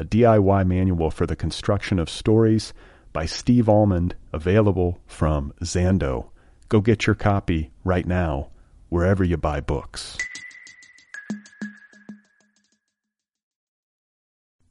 a DIY manual for the construction of stories by Steve Almond, available from Zando. Go get your copy right now, wherever you buy books.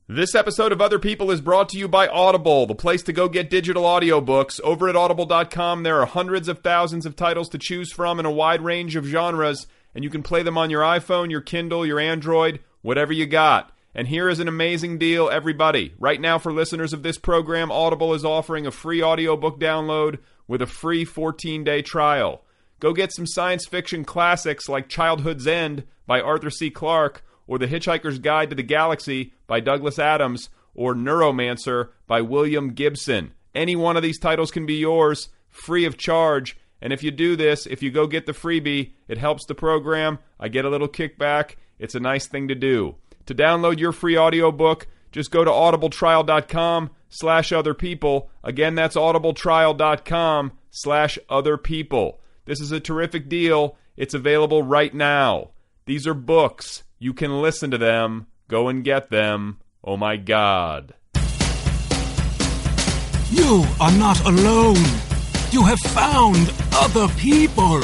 This episode of Other People is brought to you by Audible, the place to go get digital audiobooks. Over at audible.com, there are hundreds of thousands of titles to choose from in a wide range of genres, and you can play them on your iPhone, your Kindle, your Android, whatever you got. And here is an amazing deal, everybody. Right now, for listeners of this program, Audible is offering a free audiobook download with a free 14 day trial. Go get some science fiction classics like Childhood's End by Arthur C. Clarke or The Hitchhiker's Guide to the Galaxy by Douglas Adams, or Neuromancer by William Gibson. Any one of these titles can be yours, free of charge. And if you do this, if you go get the freebie, it helps the program. I get a little kickback. It's a nice thing to do. To download your free audiobook, just go to audibletrial.com slash other people. Again, that's audibletrial.com slash other people. This is a terrific deal. It's available right now. These are books. You can listen to them. Go and get them. Oh my God. You are not alone. You have found other people.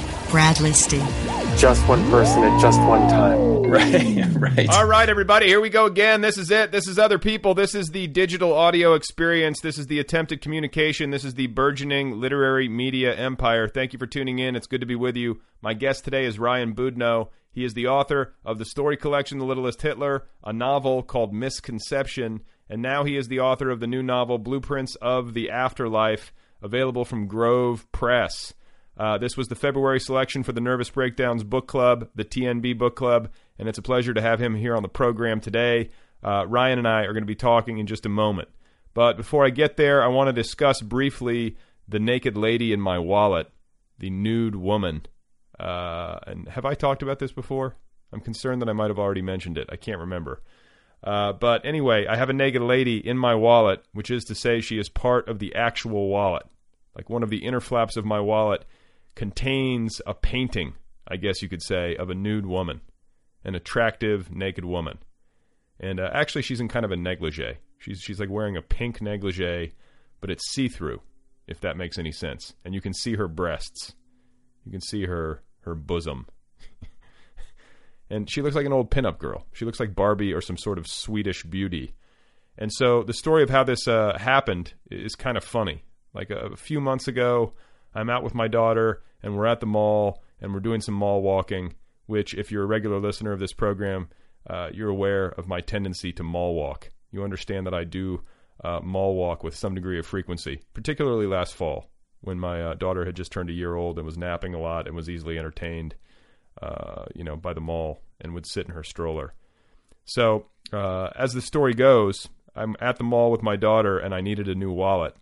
Brad Listi. Just one person at just one time. Right, right. All right, everybody, here we go again. This is it. This is other people. This is the digital audio experience. This is the attempted communication. This is the burgeoning literary media empire. Thank you for tuning in. It's good to be with you. My guest today is Ryan Boudinot. He is the author of the story collection The Littlest Hitler, a novel called Misconception, and now he is the author of the new novel Blueprints of the Afterlife, available from Grove Press. Uh, this was the February selection for the Nervous Breakdowns Book Club, the TNB Book Club, and it's a pleasure to have him here on the program today. Uh, Ryan and I are going to be talking in just a moment. But before I get there, I want to discuss briefly the naked lady in my wallet, the nude woman. Uh, and have I talked about this before? I'm concerned that I might have already mentioned it. I can't remember. Uh, but anyway, I have a naked lady in my wallet, which is to say, she is part of the actual wallet. Like one of the inner flaps of my wallet contains a painting, I guess you could say, of a nude woman, an attractive naked woman. And uh, actually, she's in kind of a negligee. She's she's like wearing a pink negligee, but it's see through, if that makes any sense. And you can see her breasts, you can see her her bosom. and she looks like an old pinup girl. She looks like Barbie or some sort of Swedish beauty. And so the story of how this uh, happened is kind of funny. Like a, a few months ago, I'm out with my daughter and we're at the mall and we're doing some mall walking, which, if you're a regular listener of this program, uh, you're aware of my tendency to mall walk. You understand that I do uh, mall walk with some degree of frequency, particularly last fall when my uh, daughter had just turned a year old and was napping a lot and was easily entertained, uh, you know, by the mall and would sit in her stroller. So, uh, as the story goes, I'm at the mall with my daughter and I needed a new wallet.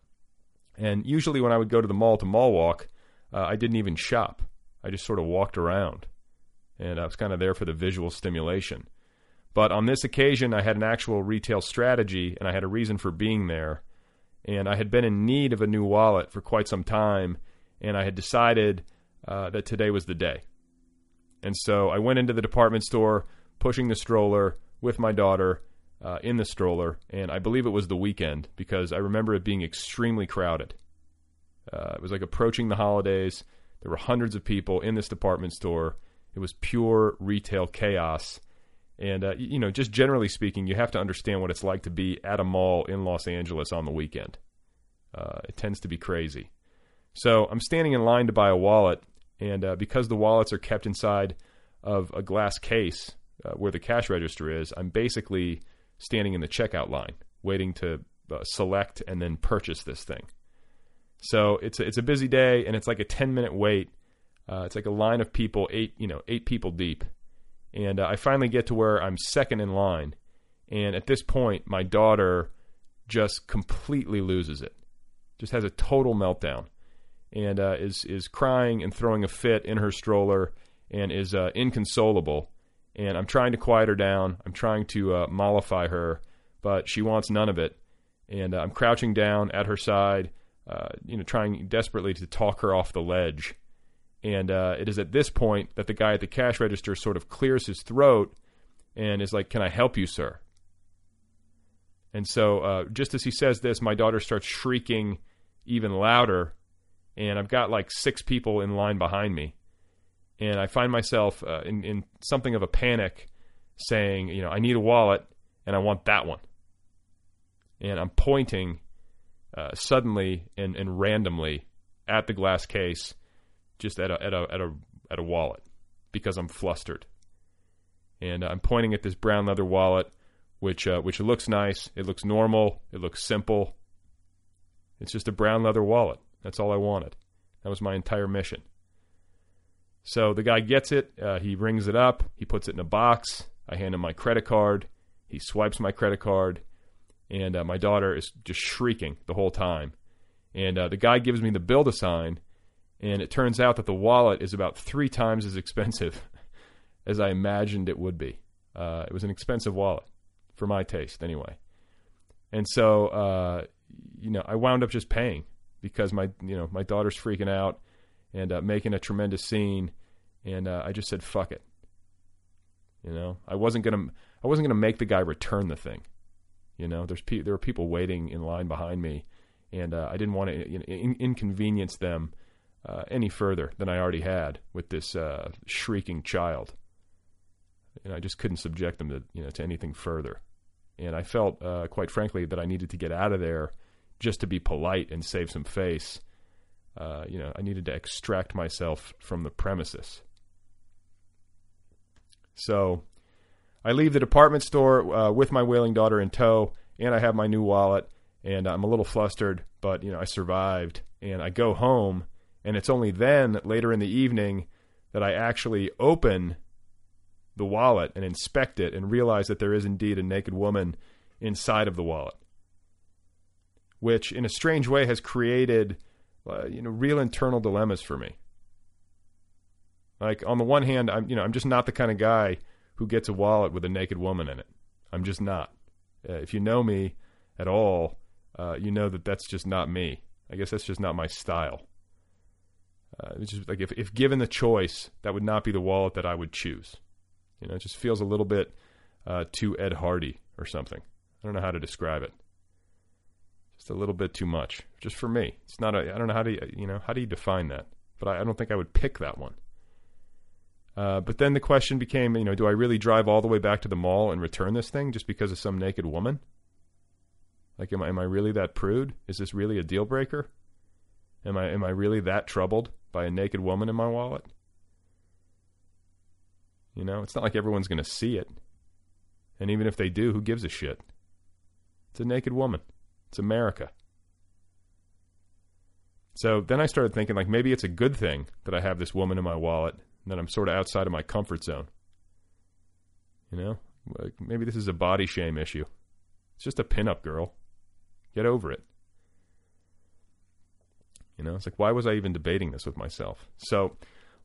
And usually, when I would go to the mall to mall walk, uh, I didn't even shop. I just sort of walked around, and I was kind of there for the visual stimulation. But on this occasion, I had an actual retail strategy, and I had a reason for being there. And I had been in need of a new wallet for quite some time, and I had decided uh, that today was the day. And so I went into the department store, pushing the stroller with my daughter, uh, in the stroller, and I believe it was the weekend because I remember it being extremely crowded. Uh, it was like approaching the holidays. There were hundreds of people in this department store. It was pure retail chaos. And, uh, you know, just generally speaking, you have to understand what it's like to be at a mall in Los Angeles on the weekend. Uh, it tends to be crazy. So I'm standing in line to buy a wallet, and uh, because the wallets are kept inside of a glass case uh, where the cash register is, I'm basically standing in the checkout line, waiting to uh, select and then purchase this thing. So it's a, it's a busy day, and it's like a 10 minute wait. Uh, it's like a line of people, eight you know eight people deep, and uh, I finally get to where I'm second in line, and at this point, my daughter just completely loses it, just has a total meltdown, and uh, is is crying and throwing a fit in her stroller, and is uh, inconsolable. And I'm trying to quiet her down. I'm trying to uh, mollify her, but she wants none of it. And uh, I'm crouching down at her side, uh, you know, trying desperately to talk her off the ledge. And uh, it is at this point that the guy at the cash register sort of clears his throat and is like, "Can I help you, sir?" And so, uh, just as he says this, my daughter starts shrieking even louder, and I've got like six people in line behind me, and I find myself uh, in, in something of a panic, saying, "You know, I need a wallet, and I want that one." And I'm pointing uh, suddenly and, and randomly at the glass case, just at a at a at a at a wallet because I'm flustered, and I'm pointing at this brown leather wallet, which uh, which looks nice. It looks normal. It looks simple. It's just a brown leather wallet. That's all I wanted. That was my entire mission. So the guy gets it. Uh, he rings it up. He puts it in a box. I hand him my credit card. He swipes my credit card and uh, my daughter is just shrieking the whole time. And uh, the guy gives me the bill to sign, and it turns out that the wallet is about three times as expensive as I imagined it would be. Uh, it was an expensive wallet for my taste, anyway. And so, uh, you know, I wound up just paying because my, you know, my daughter's freaking out and uh, making a tremendous scene, and uh, I just said, "Fuck it." You know, I wasn't gonna, I wasn't gonna make the guy return the thing. You know, there's pe- there were people waiting in line behind me, and uh, I didn't want to you know, in- inconvenience them uh, any further than I already had with this uh, shrieking child. And I just couldn't subject them to you know to anything further. And I felt, uh, quite frankly, that I needed to get out of there just to be polite and save some face. Uh, you know, I needed to extract myself from the premises. So I leave the department store uh, with my wailing daughter in tow, and I have my new wallet, and I'm a little flustered, but you know I survived. And I go home, and it's only then, later in the evening, that I actually open the wallet and inspect it and realize that there is indeed a naked woman inside of the wallet, which, in a strange way, has created uh, you know real internal dilemmas for me. Like on the one hand, I'm you know I'm just not the kind of guy who gets a wallet with a naked woman in it. I'm just not. Uh, if you know me at all, uh, you know that that's just not me. I guess that's just not my style. Uh, it's just like if, if given the choice, that would not be the wallet that I would choose. You know, it just feels a little bit uh, too Ed Hardy or something. I don't know how to describe it. A little bit too much, just for me. It's not a. I don't know how to. You know, how do you define that? But I, I don't think I would pick that one. Uh, but then the question became, you know, do I really drive all the way back to the mall and return this thing just because of some naked woman? Like, am I am I really that prude? Is this really a deal breaker? Am I am I really that troubled by a naked woman in my wallet? You know, it's not like everyone's going to see it, and even if they do, who gives a shit? It's a naked woman. It's America. So then I started thinking, like, maybe it's a good thing that I have this woman in my wallet and that I'm sort of outside of my comfort zone. You know, like maybe this is a body shame issue. It's just a pinup girl. Get over it. You know, it's like, why was I even debating this with myself? So,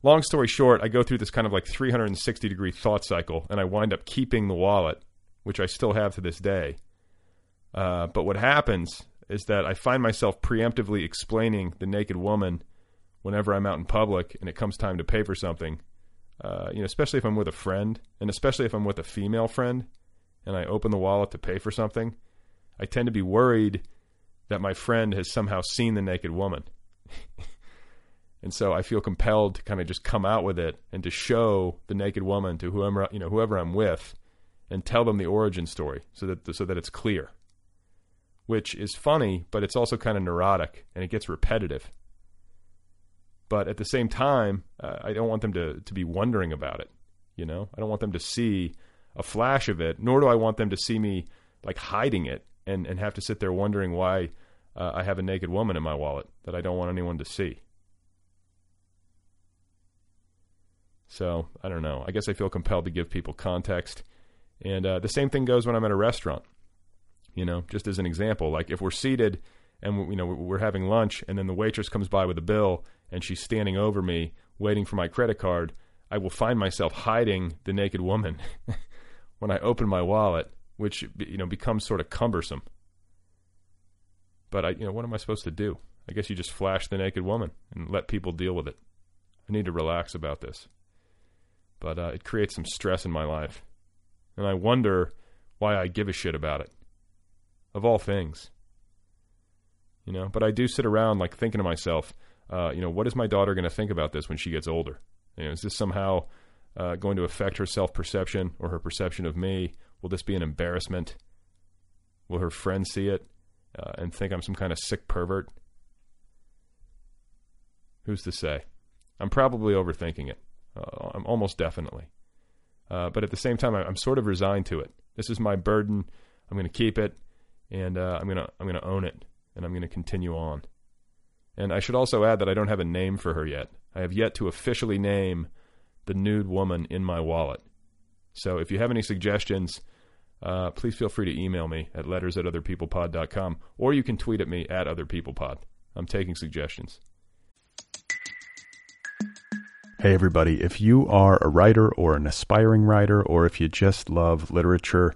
long story short, I go through this kind of like 360 degree thought cycle, and I wind up keeping the wallet, which I still have to this day. Uh, but what happens is that I find myself preemptively explaining the naked woman whenever I'm out in public and it comes time to pay for something. Uh, you know, especially if I'm with a friend, and especially if I'm with a female friend, and I open the wallet to pay for something, I tend to be worried that my friend has somehow seen the naked woman. and so I feel compelled to kind of just come out with it and to show the naked woman to whoever you know whoever I'm with and tell them the origin story so that so that it's clear. Which is funny, but it's also kind of neurotic and it gets repetitive. But at the same time, uh, I don't want them to to be wondering about it. You know, I don't want them to see a flash of it, nor do I want them to see me like hiding it and and have to sit there wondering why uh, I have a naked woman in my wallet that I don't want anyone to see. So I don't know. I guess I feel compelled to give people context, and uh, the same thing goes when I'm at a restaurant. You know, just as an example, like if we're seated and you know we're having lunch, and then the waitress comes by with a bill, and she's standing over me waiting for my credit card. I will find myself hiding the naked woman when I open my wallet, which you know becomes sort of cumbersome. But I, you know, what am I supposed to do? I guess you just flash the naked woman and let people deal with it. I need to relax about this. But uh, it creates some stress in my life. And I wonder why I give a shit about it. Of all things. You know, but I do sit around like thinking to myself, uh, you know, what is my daughter going to think about this when she gets older? You know, is this somehow uh, going to affect her self perception or her perception of me? Will this be an embarrassment? Will her friends see it? uh, and think I'm some kind of sick pervert? Who's to say? I'm probably overthinking it. Uh, I'm almost definitely. Uh, but at the same time, I'm sort of resigned to it. This is my burden. I'm going to keep it, and uh, I'm to I'm to own it, and I'm to continue on. And I should also add that I don't have a name for her yet. I have yet to officially name the nude woman in my wallet. So if you have any suggestions, uh, please feel free to email me at letters at otherpeoplepod.com or you can tweet at me at otherpeoplepod. I'm taking suggestions. Hey, everybody. If you are a writer or an aspiring writer, or if you just love literature,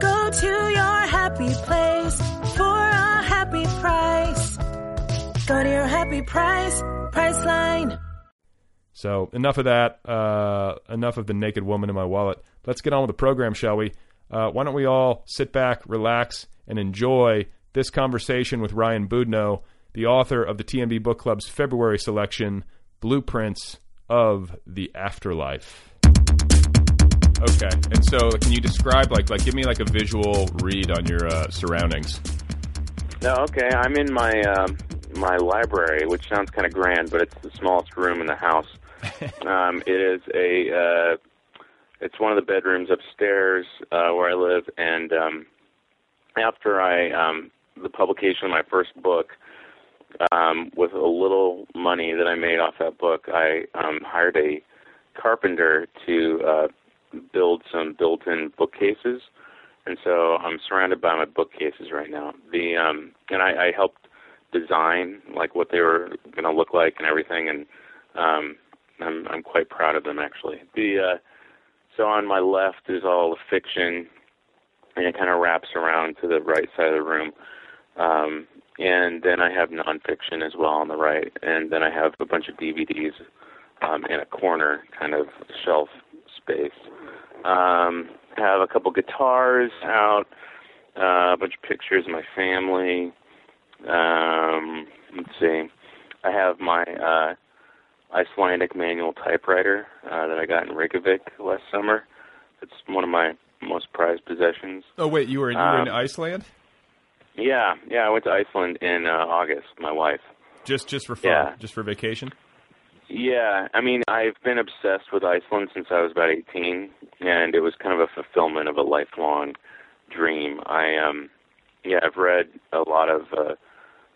Go to your happy place for a happy price. Go to your happy price, Priceline. So enough of that. Uh, enough of the naked woman in my wallet. Let's get on with the program, shall we? Uh, why don't we all sit back, relax, and enjoy this conversation with Ryan Boudinot, the author of the TNB Book Club's February selection, Blueprints of the Afterlife. Okay, and so can you describe like like give me like a visual read on your uh, surroundings? No, okay. I'm in my um, my library, which sounds kind of grand, but it's the smallest room in the house. um, it is a uh, it's one of the bedrooms upstairs uh, where I live, and um, after I um, the publication of my first book, um, with a little money that I made off that book, I um, hired a carpenter to uh, build some built-in bookcases, and so I'm surrounded by my bookcases right now. The um, and I, I helped design like what they were going to look like and everything, and um, I'm I'm quite proud of them actually. The uh, so on my left is all the fiction, and it kind of wraps around to the right side of the room Um, and then I have nonfiction as well on the right, and then I have a bunch of DVDs um, in a corner kind of shelf space. Um, have a couple guitars out, uh, a bunch of pictures of my family. Um, let's see. I have my uh, Icelandic manual typewriter uh, that I got in Reykjavik last summer. It's one of my most prized possessions. Oh wait, you were you were in Um, Iceland? Yeah, yeah. I went to Iceland in uh, August. with My wife. Just just for fun, yeah. just for vacation. Yeah, I mean, I've been obsessed with Iceland since I was about 18, and it was kind of a fulfillment of a lifelong dream. I um, yeah, I've read a lot of uh,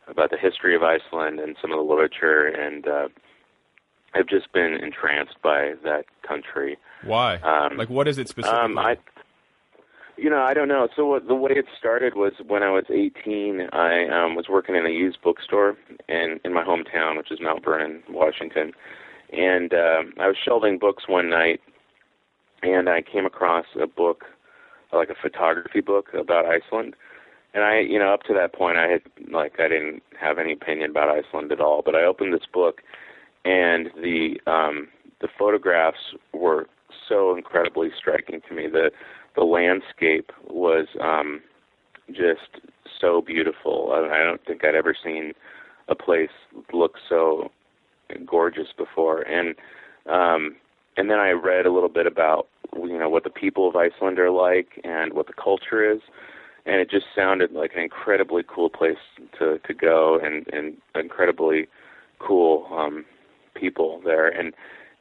about the history of Iceland and some of the literature, and uh, I've just been entranced by that country. Why? Um, like, what is it specifically? Um, I, you know, I don't know. So what, the way it started was when I was 18. I um, was working in a used bookstore in in my hometown, which is Mount Vernon, Washington, and uh, I was shelving books one night, and I came across a book, like a photography book about Iceland. And I, you know, up to that point, I had like I didn't have any opinion about Iceland at all. But I opened this book, and the um, the photographs were so incredibly striking to me. The the landscape was um, just so beautiful. I, don't think I'd ever seen a place look so gorgeous before. And um, and then I read a little bit about you know what the people of Iceland are like and what the culture is, and it just sounded like an incredibly cool place to to go and and incredibly cool um, people there. And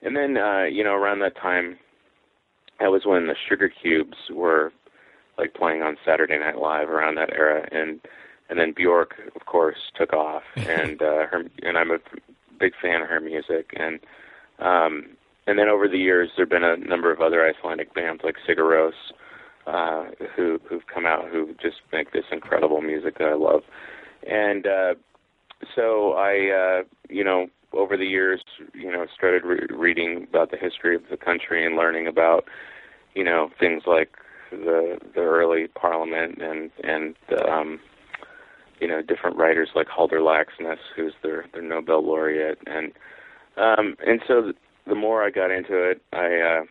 and then uh, you know around that time that was when the Sugar Cubes were like playing on Saturday Night Live around that era, and and then Bjork, of course, took off, and uh, her and I'm a big fan of her music, and um, and then over the years there've been a number of other Icelandic bands like Sigur Rós, uh, who who've come out who just make this incredible music that I love, and uh, so I uh, you know over the years, you know, started re- reading about the history of the country and learning about, you know, things like the the early Parliament and and um, you know different writers like Halldór Laxness, who's their their Nobel laureate, and um, and so th- the more I got into it, I uh,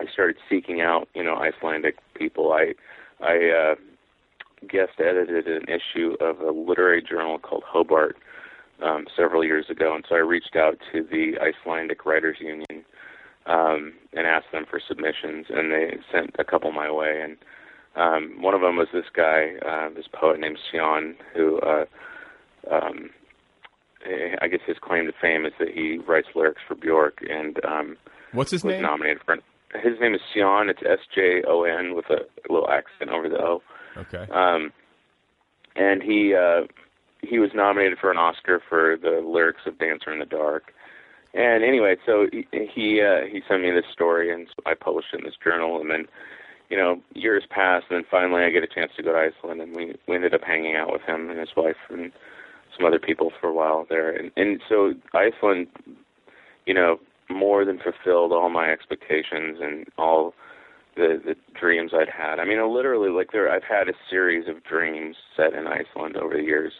I started seeking out you know Icelandic people. I I uh, guest edited an issue of a literary journal called Hobart um, several years ago, and so I reached out to the Icelandic Writers Union um, and asked them for submissions, and they sent a couple my way. And um, one of them was this guy, uh, this poet named Sjón, who uh, um, eh, I guess his claim to fame is that he writes lyrics for Bjork, and um, What's his was name? nominated for. His name is Sjón. It's S J O N with a little accent over the O. Okay. Um, and he uh, he was nominated for an Oscar for the lyrics of Dancer in the Dark. And anyway, so he he, uh, he sent me this story, and so I published it in this journal. And then, you know, years passed, and then finally I get a chance to go to Iceland, and we we ended up hanging out with him and his wife and some other people for a while there. And and so Iceland, you know, more than fulfilled all my expectations and all the the dreams I'd had. I mean, literally like there I've had a series of dreams set in Iceland over the years,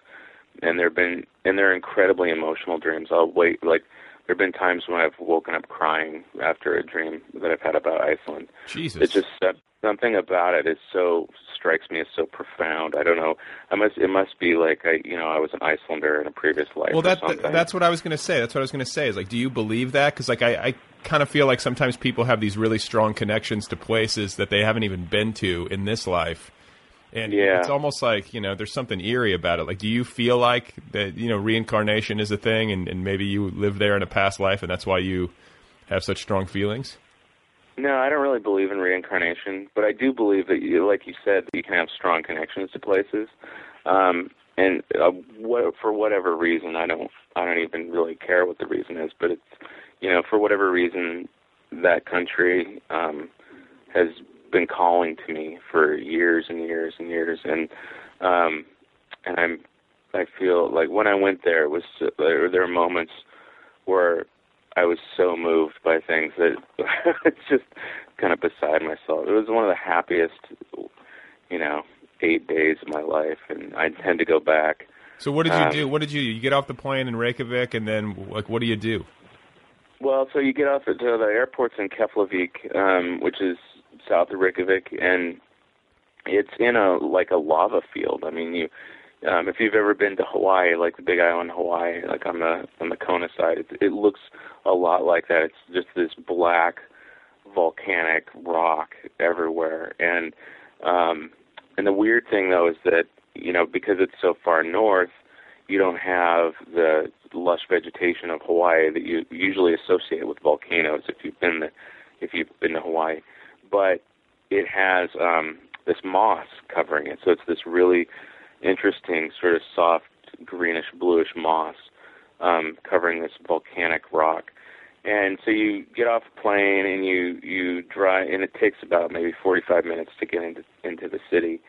and there've been and they're incredibly emotional dreams. I'll wait like there've been times when I've woken up crying after a dream that I've had about Iceland. Jesus. It's just that something about it is so strikes me as so profound. I don't know. I must it must be like I you know I was an Icelander in a previous life. well, that that's what I was going to say. That's what I was going to say. Is like, do you believe that? Because like, I, I kind of feel like sometimes people have these really strong connections to places that they haven't even been to in this life. And Yeah. it's almost like you know, there's something eerie about it. Like, do you feel like that? You know, reincarnation is a thing, and, and maybe you lived there in a past life, and that's why you have such strong feelings. No, I don't really believe in reincarnation, but I do believe that, you, like you said, that you can have strong connections to places. Um, and uh, what, for whatever reason, I don't, I don't even really care what the reason is, but it's, you know, for whatever reason, that country um, has been calling to me for years and years and years, and um, and I'm, I feel like when I went there, it was there, there are moments where I was so moved by things that it's just kind of beside myself. It was one of the happiest, you know, eight days of my life, and I intend to go back. So what did you Um, do? What did you you get off the plane in Reykjavik, and then like what do you do? Well, so you get off at uh, the airport's in Keflavik, um, which is south of Reykjavik, and it's in a like a lava field. I mean, you um, if you've ever been to Hawaii, like the Big Island, Hawaii, like on the on the Kona side, it, it looks a lot like that. It's just this black volcanic rock everywhere, and um, and the weird thing though is that you know because it's so far north, you don't have the lush vegetation of Hawaii that you usually associate with volcanoes if you've been the, if you've been to Hawaii, but it has um, this moss covering it, so it's this really interesting sort of soft greenish bluish moss um, covering this volcanic rock. And so you get off the plane and you you drive, and it takes about maybe 45 minutes to get into into the city.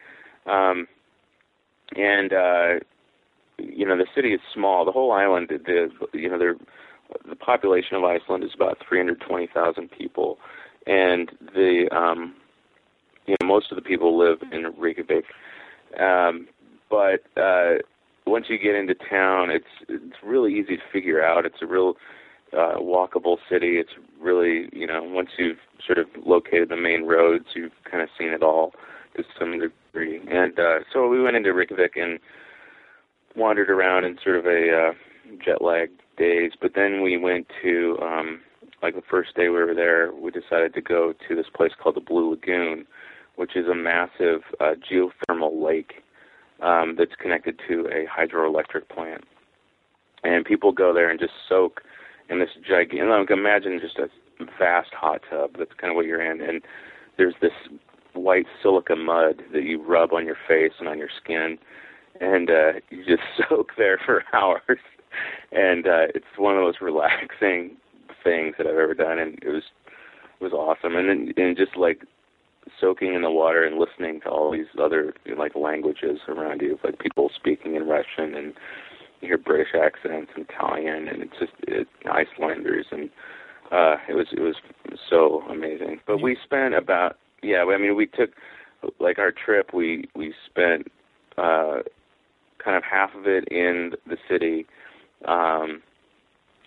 Um, and uh, you know the city is small. The whole island, the you know, there the population of Iceland is about 320,000 people, and the um, you know most of the people live in Reykjavik. Um, but uh, once you get into town, it's it's really easy to figure out. It's a real uh, walkable city. It's really you know once you've sort of located the main roads, you've kind of seen it all to some degree. And uh, so we went into Reykjavik and wandered around in sort of a uh, jet lag days. But then we went to um, like the first day we were there, we decided to go to this place called the Blue Lagoon, which is a massive uh, geothermal lake um, that's connected to a hydroelectric plant. And people go there and just soak in this gigantic. Like imagine just a vast hot tub. That's kind of what you're in, and there's this white silica mud that you rub on your face and on your skin, and uh, you just soak there for hours. And uh, it's one of those relaxing things that I've ever done, and it was it was awesome. And then and just like soaking in the water and listening to all these other you know, like languages around you, like people speaking in Russian and you hear British accents and Italian and it's just it, Icelanders and uh it was it was so amazing. But we spent about yeah, I mean we took like our trip we we spent uh kind of half of it in the city um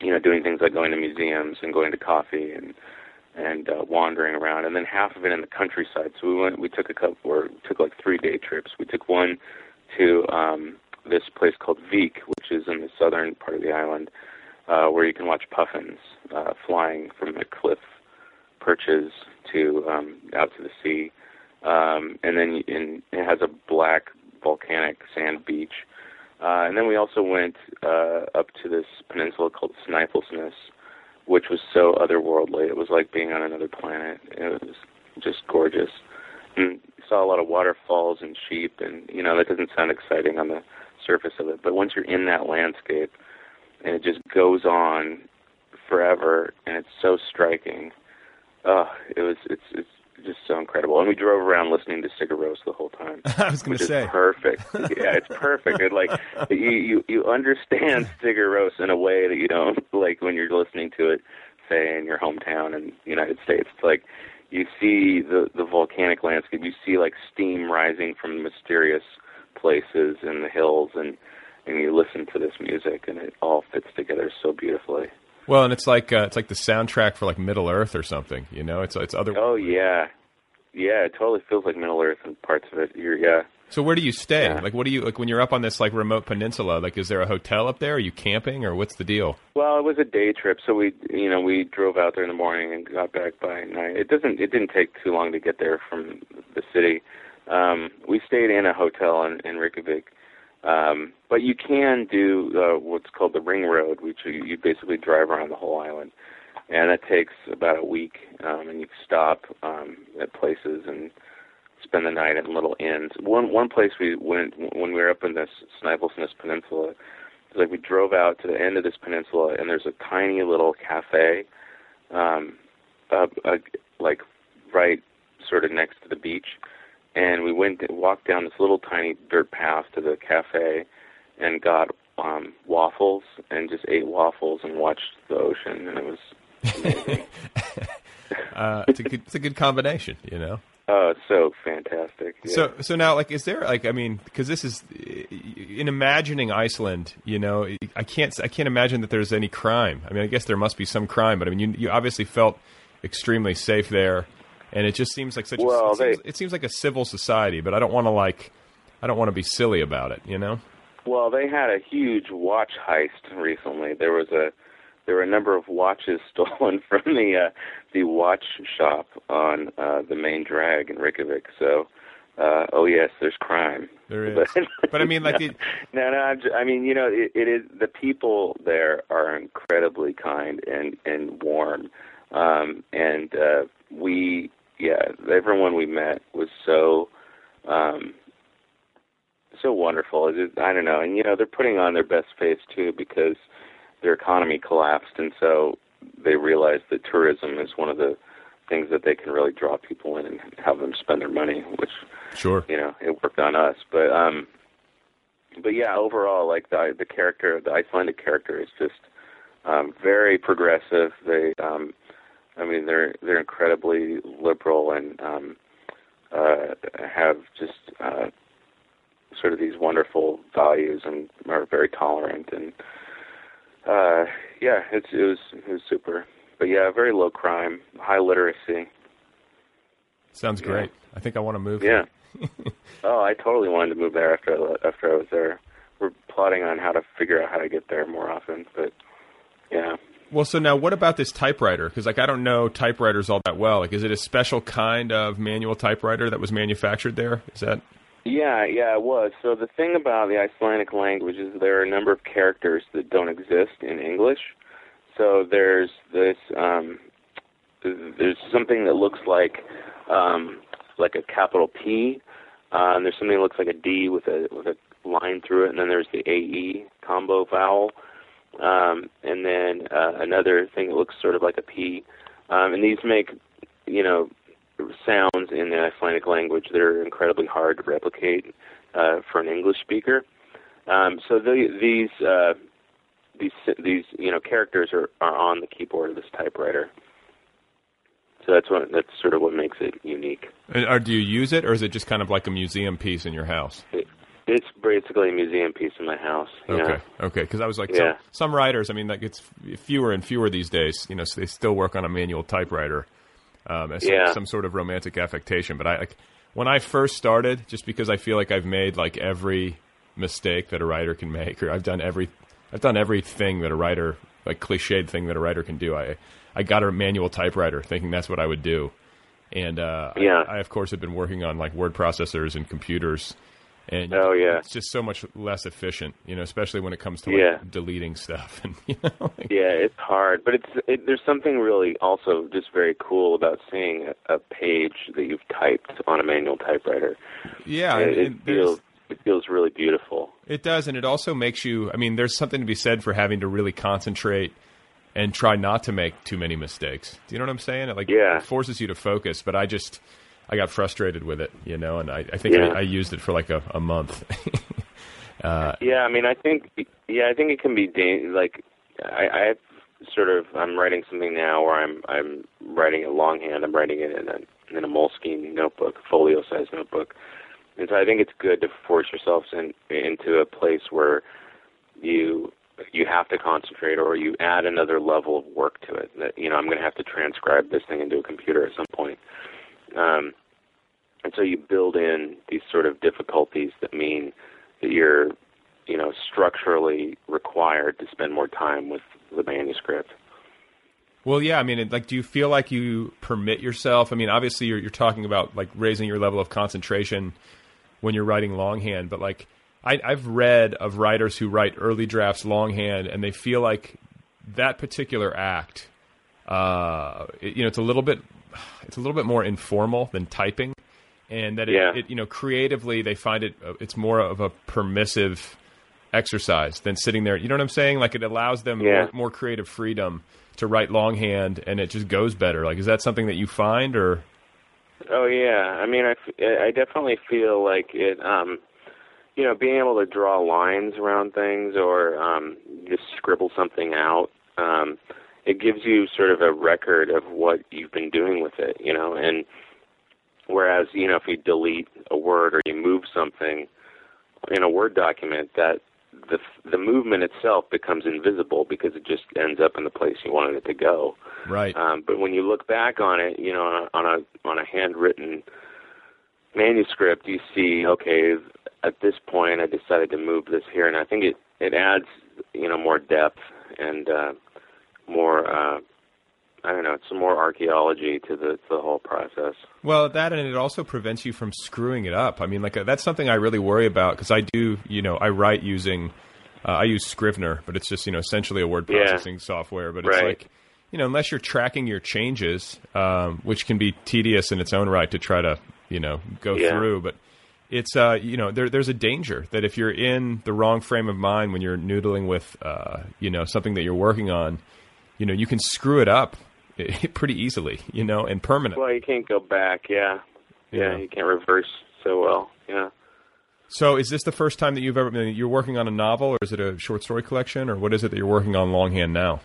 you know doing things like going to museums and going to coffee and and uh, wandering around, and then half of it in the countryside. So we went, we took a couple, or took like three day trips. We took one to um, this place called Vik, which is in the southern part of the island, uh, where you can watch puffins uh, flying from the cliff perches to um, out to the sea, um, and then in, it has a black volcanic sand beach. Uh, and then we also went uh, up to this peninsula called Snæfellsnes, which was so otherworldly. It was like being on another planet. It was just gorgeous. And saw a lot of waterfalls and sheep, and you know that doesn't sound exciting on the surface of it, but once you're in that landscape, and it just goes on forever, and it's so striking. Oh, it was it's it's just so incredible. And we drove around listening to Sigur the whole time. I was going to say perfect. yeah, it's perfect. It like you you you understand Sigur in a way that you don't like when you're listening to it, say in your hometown in the United States. It's like you see the the volcanic landscape. You see like steam rising from mysterious places in the hills, and and you listen to this music, and it all fits together so beautifully. Well, and it's like uh, it's like the soundtrack for like Middle Earth or something. You know, it's it's other. Oh yeah, yeah. It totally feels like Middle Earth and parts of it. You're yeah. So where do you stay? Yeah. Like, what do you like when you're up on this like remote peninsula? Like, is there a hotel up there? Are you camping, or what's the deal? Well, it was a day trip, so we you know we drove out there in the morning and got back by night. It doesn't it didn't take too long to get there from the city. Um, we stayed in a hotel in, in Reykjavik. Um, but you can do uh, what's called the ring road, which you, you basically drive around the whole island, and that takes about a week. Um, and you stop um, at places and spend the night at little inns. One one place we went when we were up in this Snæfellsnes Peninsula, like we drove out to the end of this peninsula, and there's a tiny little cafe, um, uh, uh, like right sort of next to the beach and we went walked down this little tiny dirt path to the cafe and got um waffles and just ate waffles and watched the ocean and it was. Uh, it's a good it's a good combination, you know. Oh, so fantastic. Yeah. So, so now, like, is there like, I mean, because this is in imagining Iceland, you know, I can't, I can't imagine that there's any crime. I mean, I guess there must be some crime, but I mean, you, you obviously felt extremely safe there, and it just seems like such. Well, a, it, they- seems, it seems like a civil society, but I don't want to like, I don't want to be silly about it, you know. Well, they had a huge watch heist recently. There was a there were a number of watches stolen from the uh, the watch shop on uh, the main drag in Reykjavik. So, uh, oh yes, there's crime. There is, but I mean, like, the, no, no. I mean, you know, it, it is the people there are incredibly kind and and warm, um, and uh, we, yeah, everyone we met was so. Um, so wonderful. I don't know, and you know they're putting on their best face too because their economy collapsed, and so they realized that tourism is one of the things that they can really draw people in and have them spend their money, which sure, you know, it worked on us. But um, but yeah, overall, like the the character, the Icelandic character is just um, very progressive. They, um, I mean, they're they're incredibly liberal and um, uh, have just uh, sort of these wonderful values and are very tolerant and uh, yeah, it's it was it was super. But yeah, very low crime, high literacy. sounds great. I think I want to move. Yeah. there. oh, I totally wanted to move there after I, after I was there. We're plotting on how to figure out how to get there more often, but yeah. Well, so now what about this typewriter? Because like I don't know typewriters all that well. Like, is it a special kind of manual typewriter that was manufactured there? Is that Yeah, yeah, it was. So the thing about the Icelandic language is there are a number of characters that don't exist in English. So there's this um there's something that looks like um like a capital P. Uh, and there's something that looks like a D with a with a line through it, and then there's the AE combo vowel. Um, and then uh, another thing that looks sort of like a P. Um, and these make, you know, sounds in the Icelandic language that are incredibly hard to replicate uh, for an English speaker. Um, so the, these uh, these these you know characters are, are on the keyboard of this typewriter. So that's what that's sort of what makes it unique. And, or do you use it, or is it just kind of like a museum piece in your house? It, it's basically a museum piece in my house. you know. Okay, okay. Because I was like, Yeah. some, some writers. I mean, that gets fewer and fewer these days. You know, so they still work on a manual typewriter um, as some- Yeah. some, sort of romantic affectation. But I like when I first started, just because I feel like I've made like every mistake that a writer can make, or I've done every, I've done everything that a writer, like cliched thing that a writer can do. I, I got a manual typewriter, thinking that's what I would do, and uh, I- Yeah. I, of course have been working on like word processors and computers. And Oh, yeah. it's just so much less efficient, you know, especially when it comes to like Yeah. deleting stuff. And you know, like, Yeah, it's hard, but it's it, there's something really also just very cool about seeing a, a page that you've typed on a manual typewriter. yeah, it, it feels it feels really beautiful. It does, and it also makes you. I mean, there's something to be said for having to really concentrate and try not to make too many mistakes. Do you know what I'm saying? It like Yeah. it forces you to focus. But I just I got frustrated with it, you know, and I, I think Yeah. I, I used it for like a, a month. uh, Yeah, I mean, I think yeah, I think it can be da- like I, I sort of I'm writing something now where I'm I'm writing it longhand. I'm writing it in a in a Moleskine notebook, folio size notebook, and so I think it's good to force yourselves in into a place where you you have to concentrate or you add another level of work to it. That you know I'm going to have to transcribe this thing into a computer at some point. Um, and so you build in these sort of difficulties that mean that you're, you know, structurally required to spend more time with the manuscript. Well, yeah. I mean, like, do you feel like you permit yourself? I mean, obviously, you're, you're talking about like raising your level of concentration when you're writing longhand, but like, I, I've read of writers who write early drafts longhand, and they feel like that particular act, uh, it- you know, it's a little bit, it's a little bit more informal than typing, and that it, Yeah. it you know, creatively they find it, uh, it's more of a permissive exercise than sitting there. You know what I'm saying? Like it allows them Yeah. more, more creative freedom to write longhand, and it just goes better. Like, is that something that you find, or Oh yeah, I mean, I, I definitely feel like it. Um, you know, being able to draw lines around things or um, just scribble something out. Um, it gives you sort of a record of what you've been doing with it, you know, and Whereas, you know, if you delete a word or you move something in a Word document, that the the movement itself becomes invisible because it just ends up in the place you wanted it to go. Right. Um, but when you look back on it, you know, on a on a, on a handwritten manuscript, you see, okay, at this point, I decided to move this here, and I think it it adds, you know, more depth and uh, more. Uh, I don't know. It's some more archaeology to the to the whole process. Well, that and it also prevents you from screwing it up. I mean, like uh, that's something I really worry about because I do, you know, I write using, uh, I use Scrivener, but it's just you know essentially a word Yeah. processing software. But it's Right. like, you know, unless you're tracking your changes, um, which can be tedious in its own right to try to, you know, go Yeah. through. But it's, uh, you know, there, there's a danger that if you're in the wrong frame of mind when you're noodling with, uh, you know, something that you're working on, you know, you can screw it up pretty easily, you know, and permanently. Well, you can't go back. Yeah, yeah, Yeah. you can't reverse so well. Yeah. So, is this the first time that you've ever been? You're working on a novel, or is it a short story collection, or what is it that you're working on longhand now?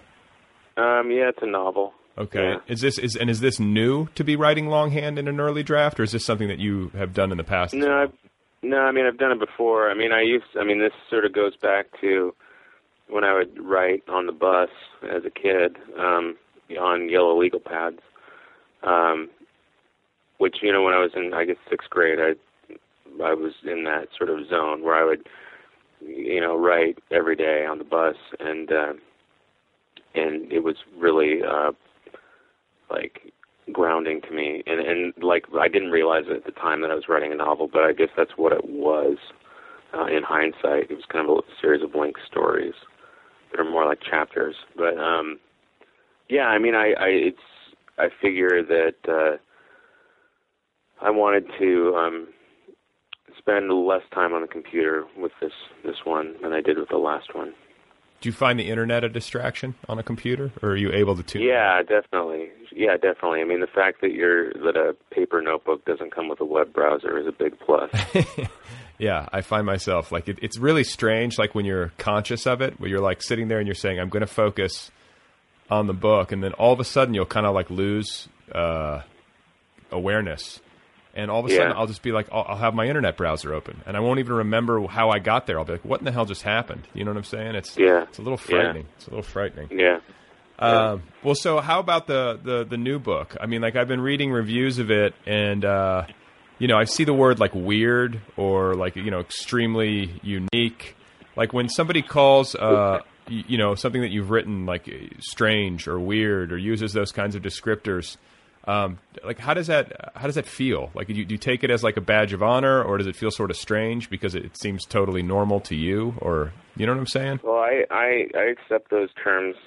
Um, yeah, it's a novel. Okay, Yeah. is this is and is this new to be writing longhand in an early draft, or is this something that you have done in the past? No? I've, no. I mean, I've done it before. I mean, I used. I mean, this sort of goes back to when I would write on the bus as a kid um, on yellow legal pads. Um, which you know, when I was in, I guess sixth grade, I I was in that sort of zone where I would, you know, write every day on the bus, and uh, and it was really uh, like grounding to me and and like I didn't realize at the time that I was writing a novel but I guess that's what it was uh, in hindsight it was kind of a series of linked stories that are more like chapters but um yeah I mean I I it's I figure that uh I wanted to um spend less time on the computer with this this one than I did with the last one Do you find the internet a distraction on a computer, or are you able to tune? Yeah, definitely. Yeah, definitely. I mean, the fact that you're that a paper notebook doesn't come with a web browser is a big plus. Yeah, I find myself like it, it's really strange. Like when you're conscious of it, where you're like sitting there and you're saying, "I'm going to focus on the book," and then all of a sudden you'll kind of like lose uh, awareness, and all of a sudden I'll just be like, I'll, "I'll have my internet browser open," and I won't even remember how I got there. I'll be like, "What in the hell just happened?" You know what I'm saying? It's Yeah. it's a little Yeah. frightening. It's a little frightening. yeah. Um, well, so how about the, the the new book? I mean, like I've been reading reviews of it, and uh, you know, I see the word like weird or like you know, extremely unique. Like when somebody calls, uh, you know, something that you've written like strange or weird or uses those kinds of descriptors. Um, like how does that how does that feel? Like do you, do you take it as like a badge of honor, or does it feel sort of strange because it seems totally normal to you, or you know what I'm saying? Well, I, I I accept those terms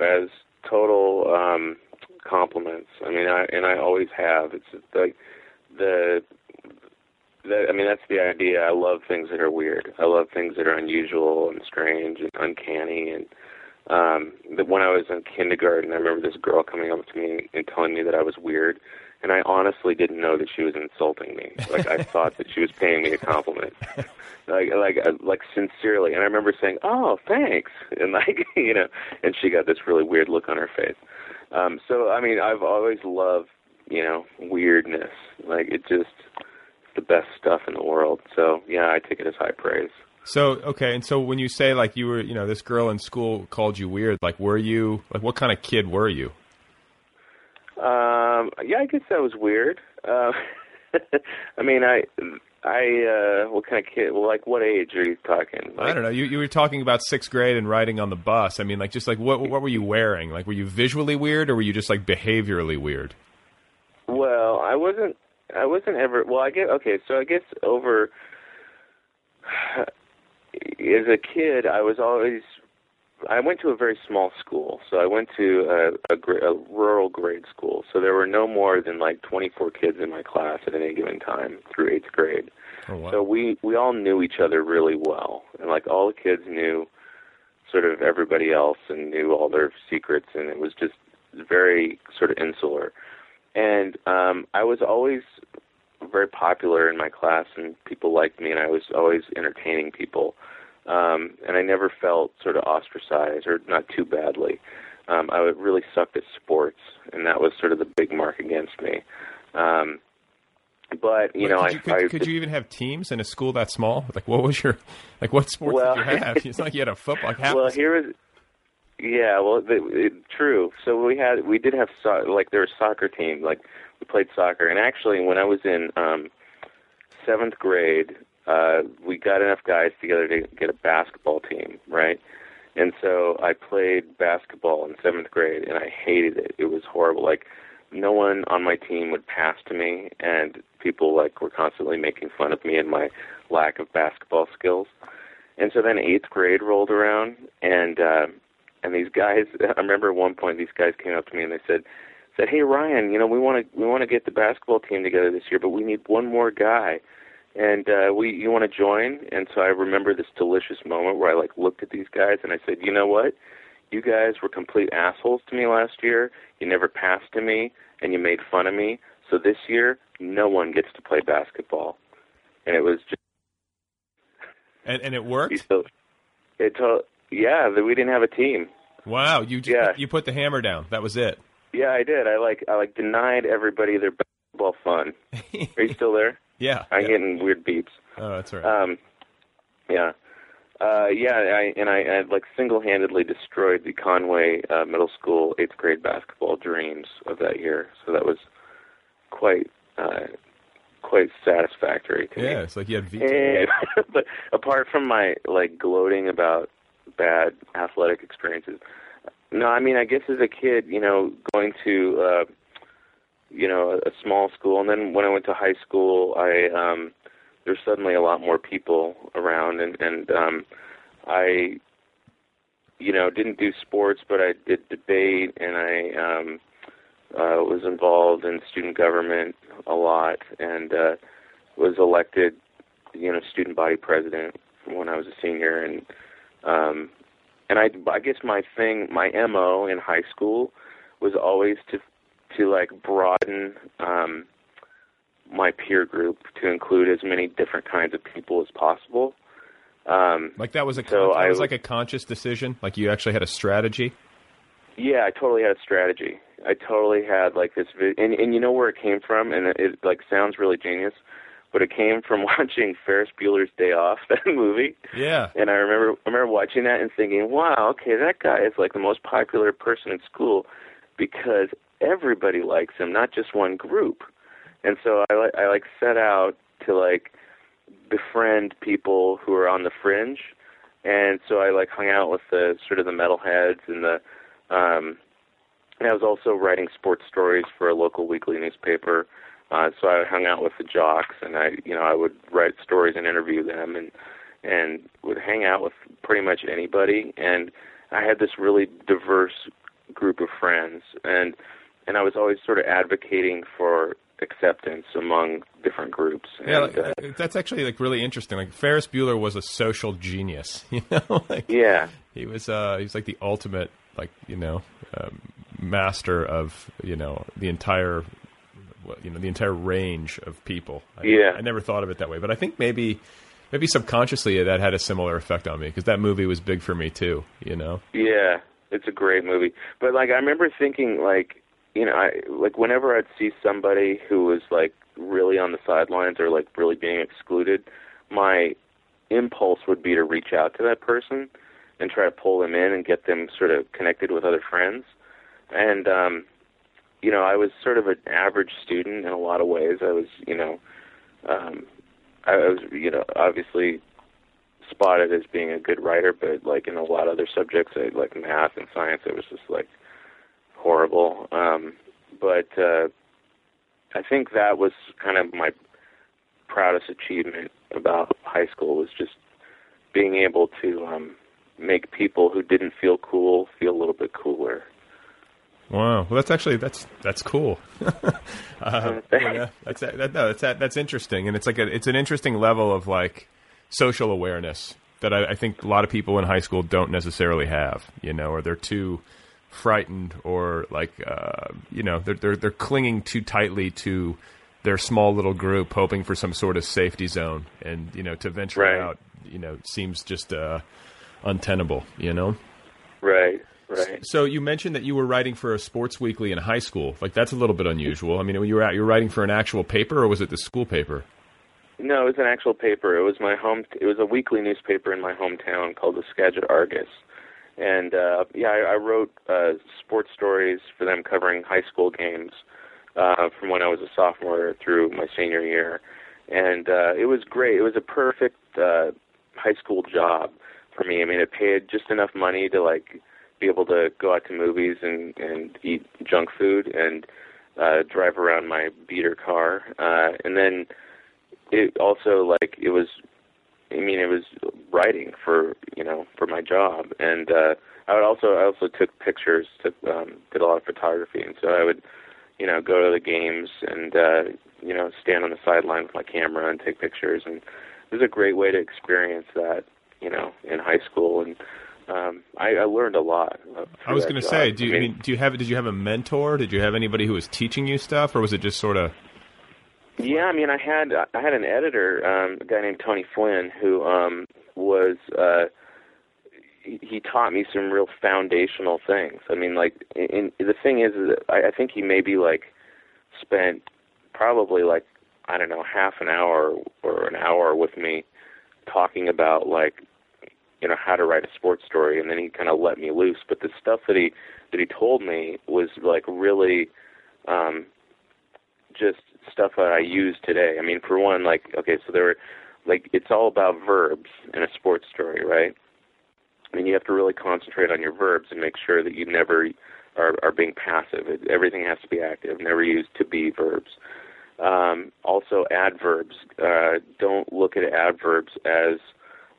as total um, compliments. I mean, I and I always have. It's like the. The, I mean, that's the idea. I love things that are weird. I love things that are unusual and strange and uncanny. And um, the, when I was in kindergarten, I remember this girl coming up to me and telling me that I was weird, and I honestly didn't know that she was insulting me. Like I thought that she was paying me a compliment, like like uh, like sincerely. And I remember saying, "Oh, thanks," and like you know, and she got this really weird look on her face. Um, so I mean, I've always loved you know weirdness. Like it just the best stuff in the world. So yeah, I take it as high praise. So okay, and so when you say like you were, you know, this girl in school called you weird, like were you like what kind of kid were you? Um, yeah, I guess that was weird. Uh, I mean, I, I, uh, what kind of kid? Well, like, what age are you talking? Like, I don't know. You you were talking about sixth grade and riding on the bus. I mean, like just like what what were you wearing? Like were you visually weird or were you just like behaviorally weird? Well, I wasn't. I wasn't ever. Well, I guess. Okay, so I guess over. As a kid, I was always. I went to a very small school, so I went to a, a, a rural grade school. So there were no more than like 24 kids in my class at any given time through eighth grade. Oh, wow. So we we all knew each other really well, and like all the kids knew sort of everybody else and knew all their secrets, and it was just very sort of insular. And um, I was always very popular in my class, and people liked me, and I was always entertaining people. Um, and I never felt sort of ostracized or not too badly. Um, I would really sucked at sports, and that was sort of the big mark against me. Um, but you know, could I, you, could, I could you even have teams in a school that small? Like, what was your like? What sports Well- did you have? It's not like you had a football. Like well, here is yeah. Well, the, it, true. So we had we did have so, like there was soccer team. Like we played soccer, and actually, when I was in um seventh grade, uh, we got enough guys together to get a basketball team, right? And so I played basketball in seventh grade, and I hated it. It was horrible. Like no one on my team would pass to me, and people like were constantly making fun of me and my lack of basketball skills. And so then eighth grade rolled around, and uh, and these guys. I remember at one point these guys came up to me and they said, said, "Hey Ryan, you know we want to we want to get the basketball team together this year, but we need one more guy, and uh, we you want to join?" And so I remember this delicious moment where I like looked at these guys and I said, "You know what? You guys were complete assholes to me last year. You never passed to me, and you made fun of me. So this year, no one gets to play basketball." And it was just and, and it worked. so it told yeah that we didn't have a team. Wow, you just, Yeah. you put the hammer down. That was it. Yeah, I did. I like I like denied everybody their basketball fun. Are you still there? Yeah. I'm yeah. getting weird beeps. Oh, that's right. Um, yeah, uh, yeah, I, and I, I like single-handedly destroyed the Conway uh, Middle School eighth grade basketball dreams of that year. So that was quite uh, quite satisfactory to me. yeah, it's like you had veto. And, but apart from my like gloating about bad athletic experiences, no, I mean I guess as a kid, you know, going to uh, you know a, small school, and then when I went to high school, I um, there's suddenly a lot more people around, and and um, I you know didn't do sports, but I did debate, and I um, uh, was involved in student government a lot, and uh, was elected, you know, student body president when I was a senior, and um, and I, I guess my thing, my mo in high school was always to to like broaden um, my peer group to include as many different kinds of people as possible. Um, Like that was a So con- that I was like a conscious decision. Like you actually had a strategy. Yeah, I totally had a strategy. I totally had like this, vi- and and you know where it came from, and it, it like sounds really genius, but it came from watching Ferris Bueller's Day Off, that movie. Yeah. And I remember I remember watching that and thinking, wow, okay, that guy is like the most popular person in school because everybody likes him, not just one group. And so I like I like set out to like befriend people who are on the fringe. And so I like hung out with the sort of the metalheads and the um and I was also writing sports stories for a local weekly newspaper. Uh so I hung out with the jocks and I you know, I would write stories and interview them and and would hang out with pretty much anybody and I had this really diverse group of friends and and I was always sort of advocating for acceptance among different groups. Yeah, and, like, uh, that's actually like really interesting. Like Ferris Bueller was a social genius. You know, like yeah, he was. Uh, he was like the ultimate, like you know, um, master of you know the entire, you know, the entire range of people. I, Yeah. I never thought of it that way, but I think maybe, maybe subconsciously that had a similar effect on me because that movie was big for me too. You know. Yeah, it's a great movie. But like I remember thinking like you know, I like whenever I'd see somebody who was like really on the sidelines or like really being excluded, my impulse would be to reach out to that person and try to pull them in and get them sort of connected with other friends. And um you know, I was sort of an average student in a lot of ways. I was, you know, um I was, you know, obviously spotted as being a good writer, but like in a lot of other subjects, I, like math and science, I was just like horrible. Um, but uh, I think that was kind of my proudest achievement about high school was just being able to um, make people who didn't feel cool feel a little bit cooler. Wow. Well, that's actually that's that's cool. uh, yeah, that's that, no, that's that, that's interesting, and it's like a, it's an interesting level of like social awareness that I, I think a lot of people in high school don't necessarily have. You know, or they're too frightened, or like uh, you know they're they're they're clinging too tightly to their small little group, hoping for some sort of safety zone, and you know to venture Right. out, you know, seems just uh, untenable. You know. Right, right. So you mentioned that you were writing for a sports weekly in high school. Like that's a little bit unusual. I mean, when you were out, you were writing for an actual paper, or was it the school paper? No, it was an actual paper. It was my home. It was a weekly newspaper in my hometown called the Skagit Argus, and uh, yeah, I, I wrote uh, sports stories for them covering high school games uh, from when I was a sophomore through my senior year, and uh, it was great. It was a perfect uh, high school job for me. I mean, it paid just enough money to like be able to go out to movies and and eat junk food and uh, drive around my beater car, uh, and then it also like it was I mean it was writing for you know for my job. And uh I would also I also took pictures took um did a lot of photography. And so I would you know go to the games and uh you know stand on the sideline with my camera and take pictures. And it was a great way to experience that you know in high school. And um I, I learned a lot. uh, I was going to say, do you, I mean, do you have did you have a mentor? Did you have anybody who was teaching you stuff, or was it just sort of? Yeah, I mean, I had I had an editor, um, a guy named Tony Flynn, who um, was uh, he, he taught me some real foundational things. I mean, like, in, in, the thing is, is I, I think he maybe like spent probably like I don't know half an hour or an hour with me talking about like you know how to write a sports story, and then he kind of let me loose. But the stuff that he that he told me was like really. Um, just stuff that I use today. I mean, for one, like okay, so there were like it's all about verbs in a sports story, right? I mean, you have to really concentrate on your verbs and make sure that you never are are being passive. It, everything has to be active. Never use to be verbs. Um, also, adverbs. Uh, don't look at adverbs as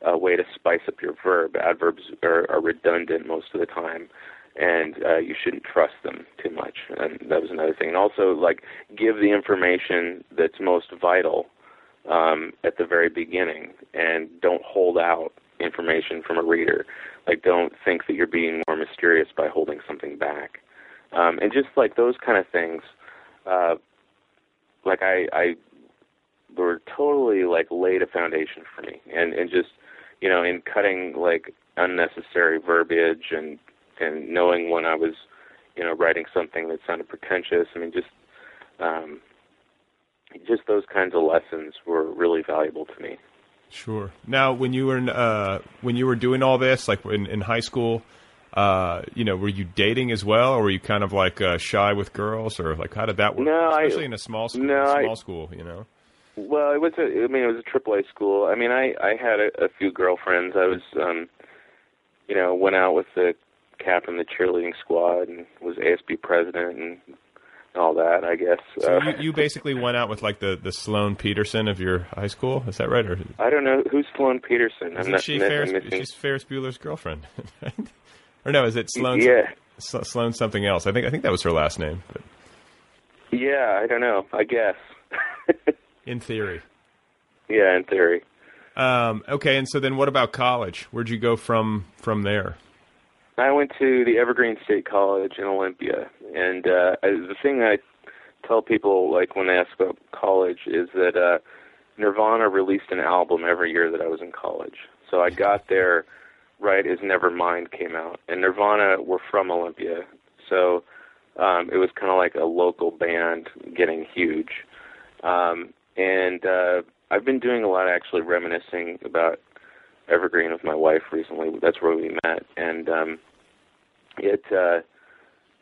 a way to spice up your verb. Adverbs are, are redundant most of the time and uh, you shouldn't trust them too much. And that was another thing. And also, like, give the information that's most vital um, at the very beginning, and don't hold out information from a reader. Like, don't think that you're being more mysterious by holding something back. Um, and just like those kind of things, uh, like I, I were totally like laid a foundation for me, and and just you know in cutting like unnecessary verbiage and and knowing when I was, you know, writing something that sounded pretentious. I mean, just um, just those kinds of lessons were really valuable to me. Sure. Now, when you were in, uh, when you were doing all this, like in, in high school, uh, you know, were you dating as well, or were you kind of like uh, shy with girls, or like how did that work? No, especially I, in a small school. no, small I, school, you know. Well, it was a. I mean, it was a AAA school. I mean, I I had a, a few girlfriends. I was, um, you know, went out with the captain of the cheerleading squad and was ASB president and all that. I guess. So uh, you, you basically went out with like the the Sloane Peterson of your high school. Is that right? Or I don't know who's Sloane Peterson. I'm isn't she I'm Ferris? missing- She's Ferris Bueller's girlfriend. Or no? Is it Sloane? Yeah. Sl- Sloane something else. I think I think that was her last name. But Yeah, I don't know. I guess. in theory. Yeah, in theory. Um, okay, and so then what about college? Where'd you go from from there? I went to the Evergreen State College in Olympia, and uh, I- the thing I tell people, like when they ask about college, is that uh, Nirvana released an album every year that I was in college. So I got there right as Nevermind came out, and Nirvana were from Olympia, so um, it was kind of like a local band getting huge. Um, and uh, I've been doing a lot, of actually reminiscing about Evergreen with my wife recently. That's where we met, and um, it uh,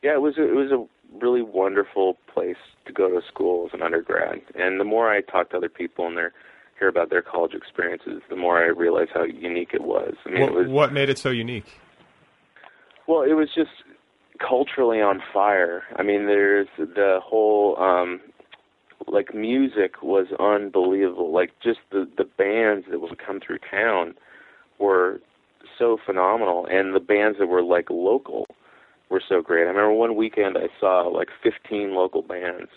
yeah, it was a, it was a really wonderful place to go to school as an undergrad. And the more I talk to other people and their hear about their college experiences, the more I realize how unique it was. I mean, what, it was what made it so unique? well, it was just culturally on fire. I mean, there's the whole um like music was unbelievable. Like just the the bands that would come through town were so phenomenal and the bands that were like local were so great. I remember one weekend I saw like 15 local bands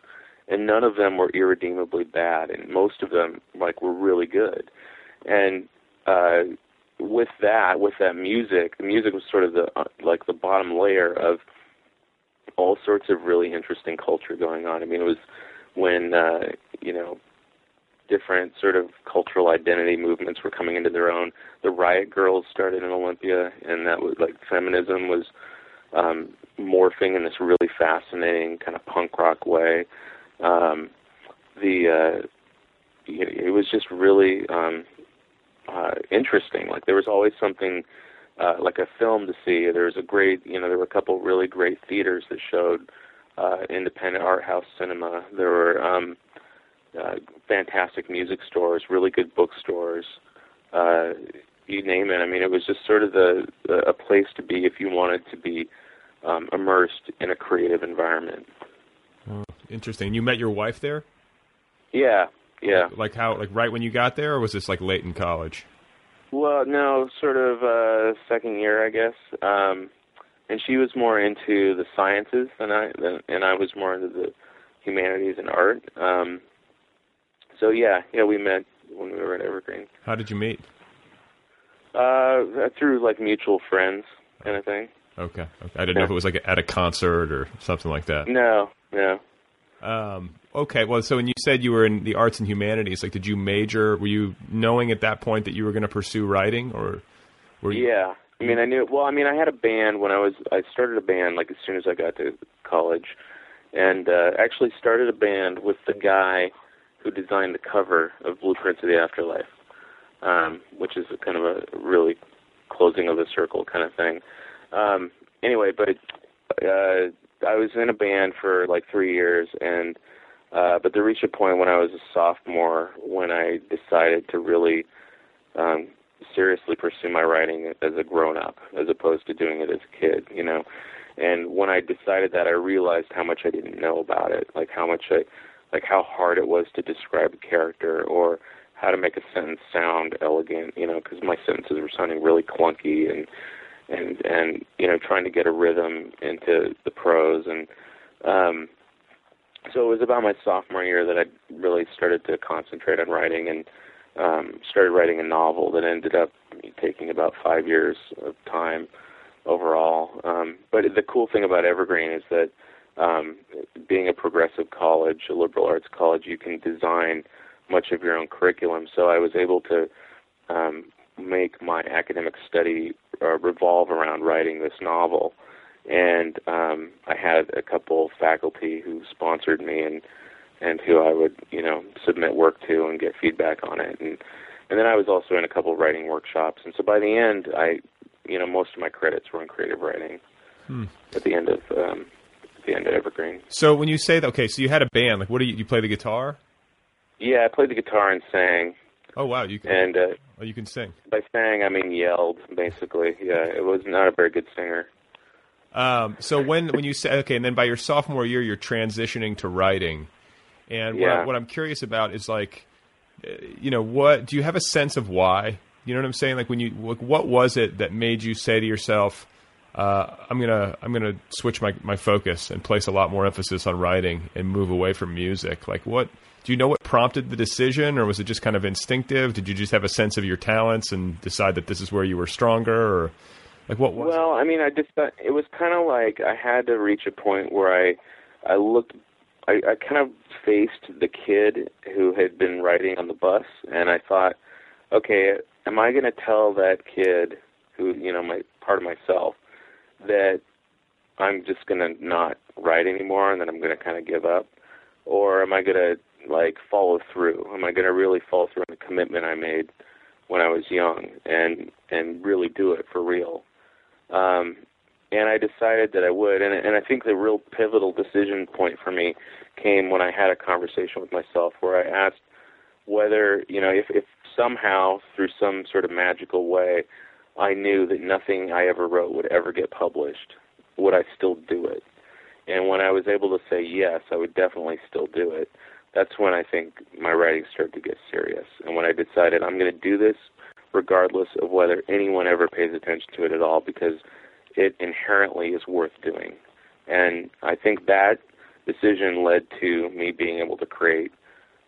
and none of them were irredeemably bad and most of them like were really good. And uh with that, with that music, the music was sort of the uh, like the bottom layer of all sorts of really interesting culture going on. I mean, it was when uh, you know different sort of cultural identity movements were coming into their own. The Riot Grrrls started in Olympia, and that was like feminism was um, morphing in this really fascinating kind of punk rock way. Um, the uh, it was just really um, uh, interesting. Like there was always something uh, like a film to see. There was a great, you know, there were a couple really great theaters that showed uh, independent art house cinema. There were um, uh, fantastic music stores, really good bookstores. Uh, you name it. I mean, it was just sort of the, the a place to be if you wanted to be um, immersed in a creative environment. Oh, interesting. You met your wife there? Yeah, yeah. Like how? Like right when you got there, or was this like late in college? Well, no, sort of uh, second year, I guess. Um, and she was more into the sciences than I, than, and I was more into the humanities and art. Um, so yeah, yeah, we met when we were at Evergreen. How did you meet? Uh, through like mutual friends, kind of thing. Okay. okay. I didn't know if it was like at a concert or something like that. No, no. Um, okay. Well, so when you said you were in the arts and humanities, like, did you major? Were you knowing at that point that you were going to pursue writing, or were you? Yeah. I mean, I knew. Well, I mean, I had a band when I was. I started a band like as soon as I got to college, and uh, actually started a band with the guy who designed the cover of Blueprints of the Afterlife, um, which is a kind of a really closing of the circle kind of thing. Um, anyway, but uh, I was in a band for like three years, and uh, but there reached a point when I was a sophomore when I decided to really um, seriously pursue my writing as a grown up, as opposed to doing it as a kid, you know. And when I decided that, I realized how much I didn't know about it, like how much I, like how hard it was to describe a character or how to make a sentence sound elegant, you know, because my sentences were sounding really clunky and and and you know trying to get a rhythm into the prose and um so it was about my sophomore year that I really started to concentrate on writing and um started writing a novel that ended up taking about 5 years of time overall um but the cool thing about Evergreen is that um being a progressive college a liberal arts college you can design much of your own curriculum so I was able to um make my academic study uh, revolve around writing this novel. And um, I had a couple faculty who sponsored me and and who I would you know submit work to and get feedback on it. And and then I was also in a couple of writing workshops. And so by the end, I you know most of my credits were in creative writing. Hmm. At the end of um, at the end of Evergreen. So when you say that, okay, so you had a band. Like, what do you you play the guitar? Yeah, I played the guitar and sang. Oh wow, you can. And uh, oh, you can sing. By sang, I mean yelled, basically. Yeah, it was not a very good singer. Um, so when when you say okay, and then by your sophomore year, you're transitioning to writing, and what, Yeah. I, what I'm curious about is like, uh, you know, what do you have a sense of why? You know what I'm saying? Like when you, like, what was it that made you say to yourself, uh, "I'm gonna I'm gonna switch my my focus and place a lot more emphasis on writing and move away from music"? Like what? Do you know what prompted the decision, or was it just kind of instinctive? Did you just have a sense of your talents and decide that this is where you were stronger, or like what was? Well, I mean, I just thought it was kind of like I had to reach a point where I, I looked, I, I kind of faced the kid who had been riding on the bus, and I thought, okay, am I going to tell that kid, who you know, my part of myself, that I'm just going to not ride anymore, and then I'm going to kind of give up, or am I going to like follow through? Am I going to really follow through on the commitment I made when I was young, and and really do it for real? um, and I decided that I would. And, and I think the real pivotal decision point for me came when I had a conversation with myself where I asked whether, you know, if, if somehow through some sort of magical way I knew that nothing I ever wrote would ever get published, would I still do it? And when I was able to say yes, I would definitely still do it. That's when I think my writing started to get serious. And when I decided I'm going to do this regardless of whether anyone ever pays attention to it at all because it inherently is worth doing. And I think that decision led to me being able to create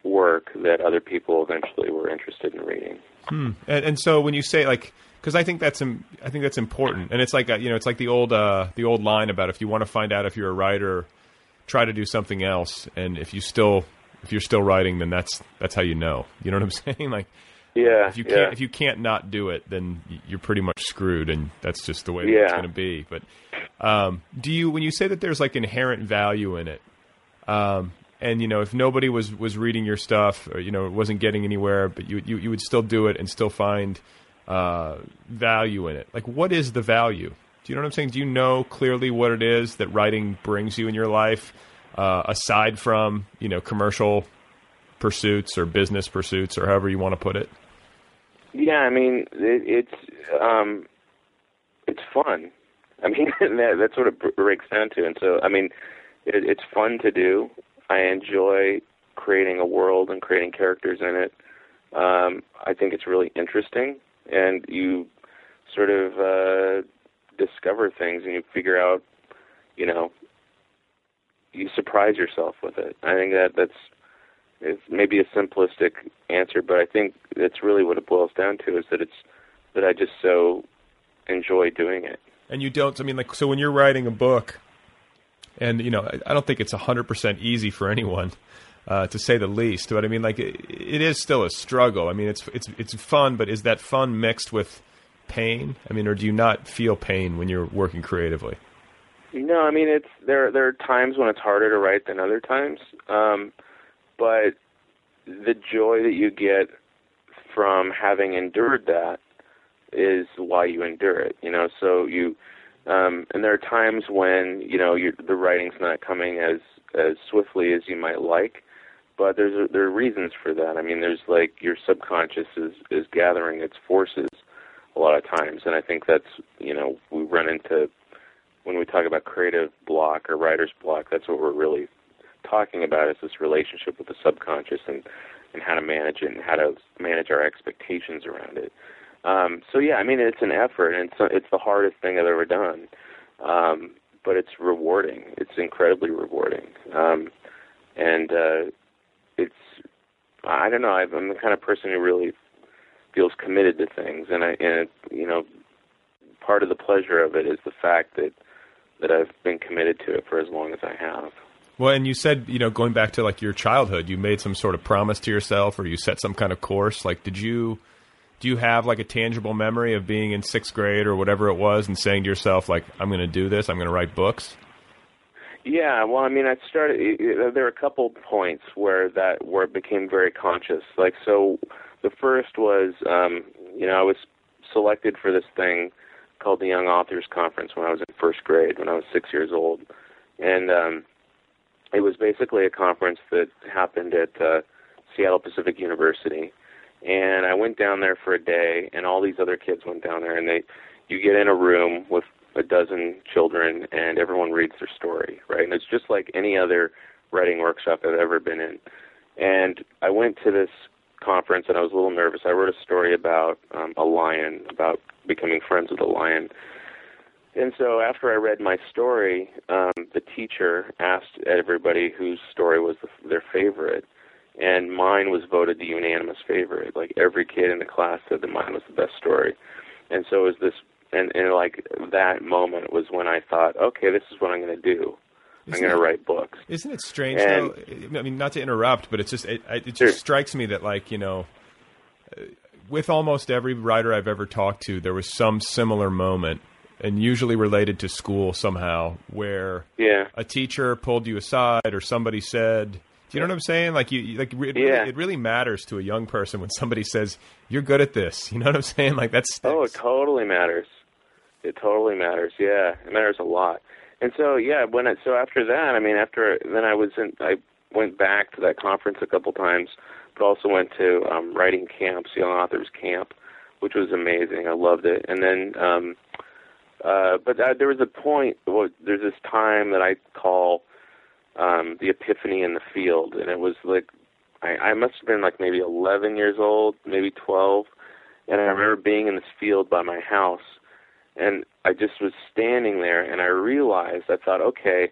work that other people eventually were interested in reading. Hmm. And, and so when you say like, because I think that's im- I think that's important, and it's like a, you know it's like the old uh, the old line about if you want to find out if you're a writer, try to do something else, and if you still if you're still writing, then that's that's how you know. You know what I'm saying? Like, Yeah, if you can't if you can't not do it, then you're pretty much screwed, and that's just the way that it's going to be. But um, do you when you say that there's like inherent value in it, um, and you know if nobody was was reading your stuff, or you know it wasn't getting anywhere, but you you, you would still do it and still find uh, value in it. Like what is the value? Do you know what I'm saying? Do you know clearly what it is that writing brings you in your life, uh, aside from you know commercial pursuits or business pursuits or however you want to put it? Yeah, I mean, it, it's um, it's fun. I mean, that that's what it breaks down to. And so, I mean, it, it's fun to do. I enjoy creating a world and creating characters in it. Um, I think it's really interesting, and you sort of uh, discover things, and you figure out, you know, you surprise yourself with it. I think that that's it's maybe a simplistic answer, but I think that's really what it boils down to is that it's that I just so enjoy doing it. and you don't i mean like so when you're writing a book and you know i, I don't think it's 100% easy for anyone uh, to say the least but i mean like it, it is still a struggle i mean it's it's it's fun but is that fun mixed with pain i mean or do you not feel pain when you're working creatively No, I mean it's there. There are times when it's harder to write than other times, um, but the joy that you get from having endured that is why you endure it. You know, so you um, and there are times when you know you the writing's not coming as as swiftly as you might like, but there's there are reasons for that. I mean, there's like your subconscious is is gathering its forces a lot of times, and I think that's you know we run into when we talk about creative block or writer's block, that's what we're really talking about is this relationship with the subconscious and and how to manage it and how to manage our expectations around it. Um, so yeah, I mean it's an effort and it's it's the hardest thing I've ever done, um, but it's rewarding. It's incredibly rewarding, um, and uh, it's I don't know. I'm the kind of person who really feels committed to things, and I and you know part of the pleasure of it is the fact that that I've been committed to it for as long as I have. Well and you said you know going back to like your childhood you made some sort of promise to yourself or you set some kind of course like did you do you have like a tangible memory of being in sixth grade or whatever it was and saying to yourself like i'm going to do this i'm going to write books Yeah, well, I mean, I started. There were a couple points where that where it became very conscious. Like, so the first was, um, you know, I was selected for this thing called the Young Authors Conference when I was in first grade, when I was six years old, and um, it was basically a conference that happened at uh, Seattle Pacific University. And I went down there for a day, and all these other kids went down there, and they, you get in a room with a dozen children, and everyone reads their story, right? And it's just like any other writing workshop I've ever been in. And I went to this conference, and I was a little nervous. I wrote a story about um, a lion, about becoming friends with a lion. And so after I read my story, um, the teacher asked everybody whose story was the, their favorite, and mine was voted the unanimous favorite. Like every kid in the class said that mine was the best story. And so it was this, and, and like that moment was when I thought, okay, this is what I'm going to do. I'm going to write books. Isn't it strange And- though? I mean, not to interrupt, but it's just it, it just Sure. strikes me that like you know, uh, with almost every writer I've ever talked to, there was some similar moment, and usually related to school somehow, where Yeah. a teacher pulled you aside or somebody said. Do you know what I'm saying? Like you, like it, Yeah. really, it really matters to a young person when somebody says you're good at this. You know what I'm saying? Like that's Oh, it totally matters. It totally matters. Yeah, it matters a lot. And so, yeah, when it, so after that, I mean, after then I was in, I went back to that conference a couple times, but also went to um, writing camps, young authors camp, which was amazing. I loved it. And then, um, uh, but uh, there was a point. Well, there's this time that I call um, the epiphany in the field, and it was like I, I must have been like maybe 11 years old, maybe 12, and I remember being in this field by my house, and I just was standing there, and I realized I thought, okay,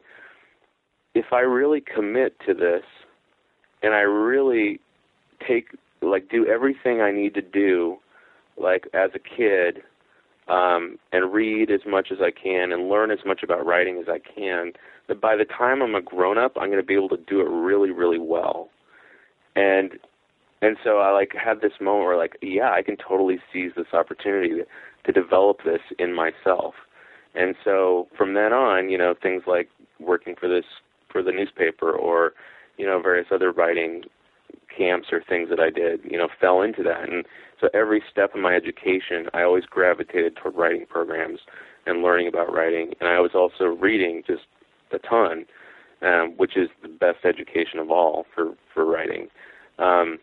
if I really commit to this, and I really take like do everything I need to do, like as a kid, um, and read as much as I can and learn as much about writing as I can, that by the time I'm a grown up, I'm going to be able to do it really, really well. And and so I like had this moment where like, yeah, I can totally seize this opportunity to, to develop this in myself. And so from then on, you know, things like working for this for the newspaper or you know various other writing camps or things that I did, you know, fell into that. And so every step of my education, I always gravitated toward writing programs and learning about writing. And I was also reading just a ton, um, which is the best education of all for for writing. Um,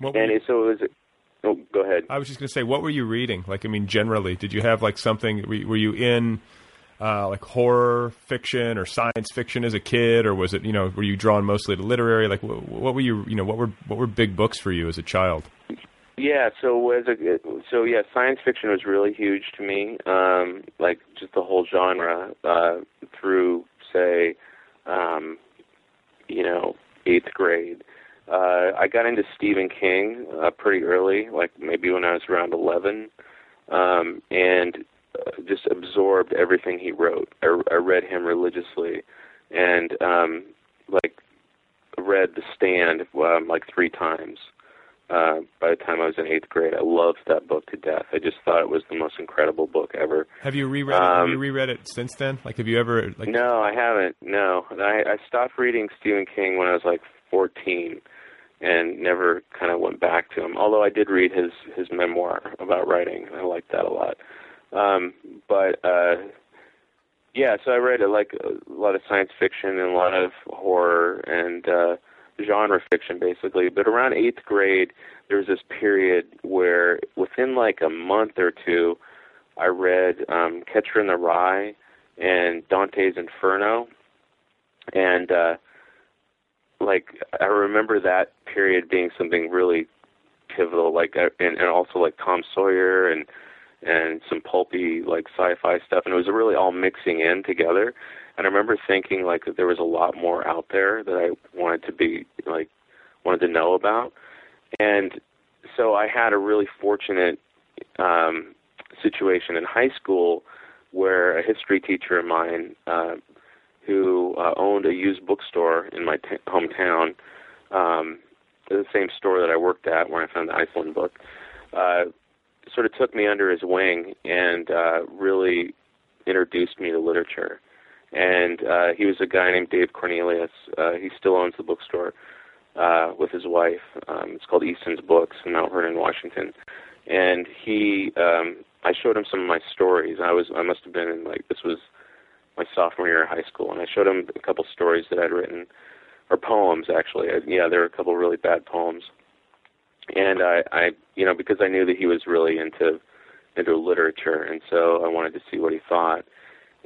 and you, so it was. Oh, go ahead. I was just going to say, what were you reading? Like, I mean, generally, did you have like something? Were, were you in uh, like horror fiction or science fiction as a kid, or was it you know were you drawn mostly to literary? Like what, what were you you know what were what were big books for you as a child? Yeah, so as a so yeah, science fiction was really huge to me. Um, like just the whole genre uh, through say, um, you know, eighth grade. Uh, I got into Stephen King uh, pretty early, like maybe when I was around eleven, um, and just absorbed everything he wrote. I, I read him religiously, and um, like read The Stand um, like three times. Uh, by the time I was in eighth grade, I loved that book to death. I just thought it was the most incredible book ever. Have you reread? Um, it? Have you reread it since then? Like, have you ever? Like... No, I haven't. No, I, I stopped reading Stephen King when I was like fourteen, and never kind of went back to him. Although I did read his his memoir about writing, I liked that a lot. Um, but uh, yeah, so I read like a lot of science fiction and a lot of horror and uh, genre fiction, basically. But around eighth grade, there was this period where within like a month or two, I read um, Catcher in the Rye and Dante's Inferno, and uh, like I remember that period being something really pivotal. Like uh, and, and also like Tom Sawyer and and some pulpy like sci-fi stuff, and it was really all mixing in together. And I remember thinking like that there was a lot more out there that I wanted to be like wanted to know about, and so I had a really fortunate um, situation in high school where a history teacher of mine uh, who uh, owned a used bookstore in my t- hometown, um, the same store that I worked at where I found the Iceland book, uh, sort of took me under his wing and uh, really introduced me to literature. And uh, he was a guy named Dave Cornelius. Uh, he still owns the bookstore uh, with his wife. Um, it's called Easton's Books in Mount Vernon, Washington. And he, um, I showed him some of my stories. I was, I must have been in like this was my sophomore year of high school, and I showed him a couple stories that I'd written, or poems actually. I, yeah, there were a couple really bad poems and I, I, you know, because I knew that he was really into into literature, and so I wanted to see what he thought.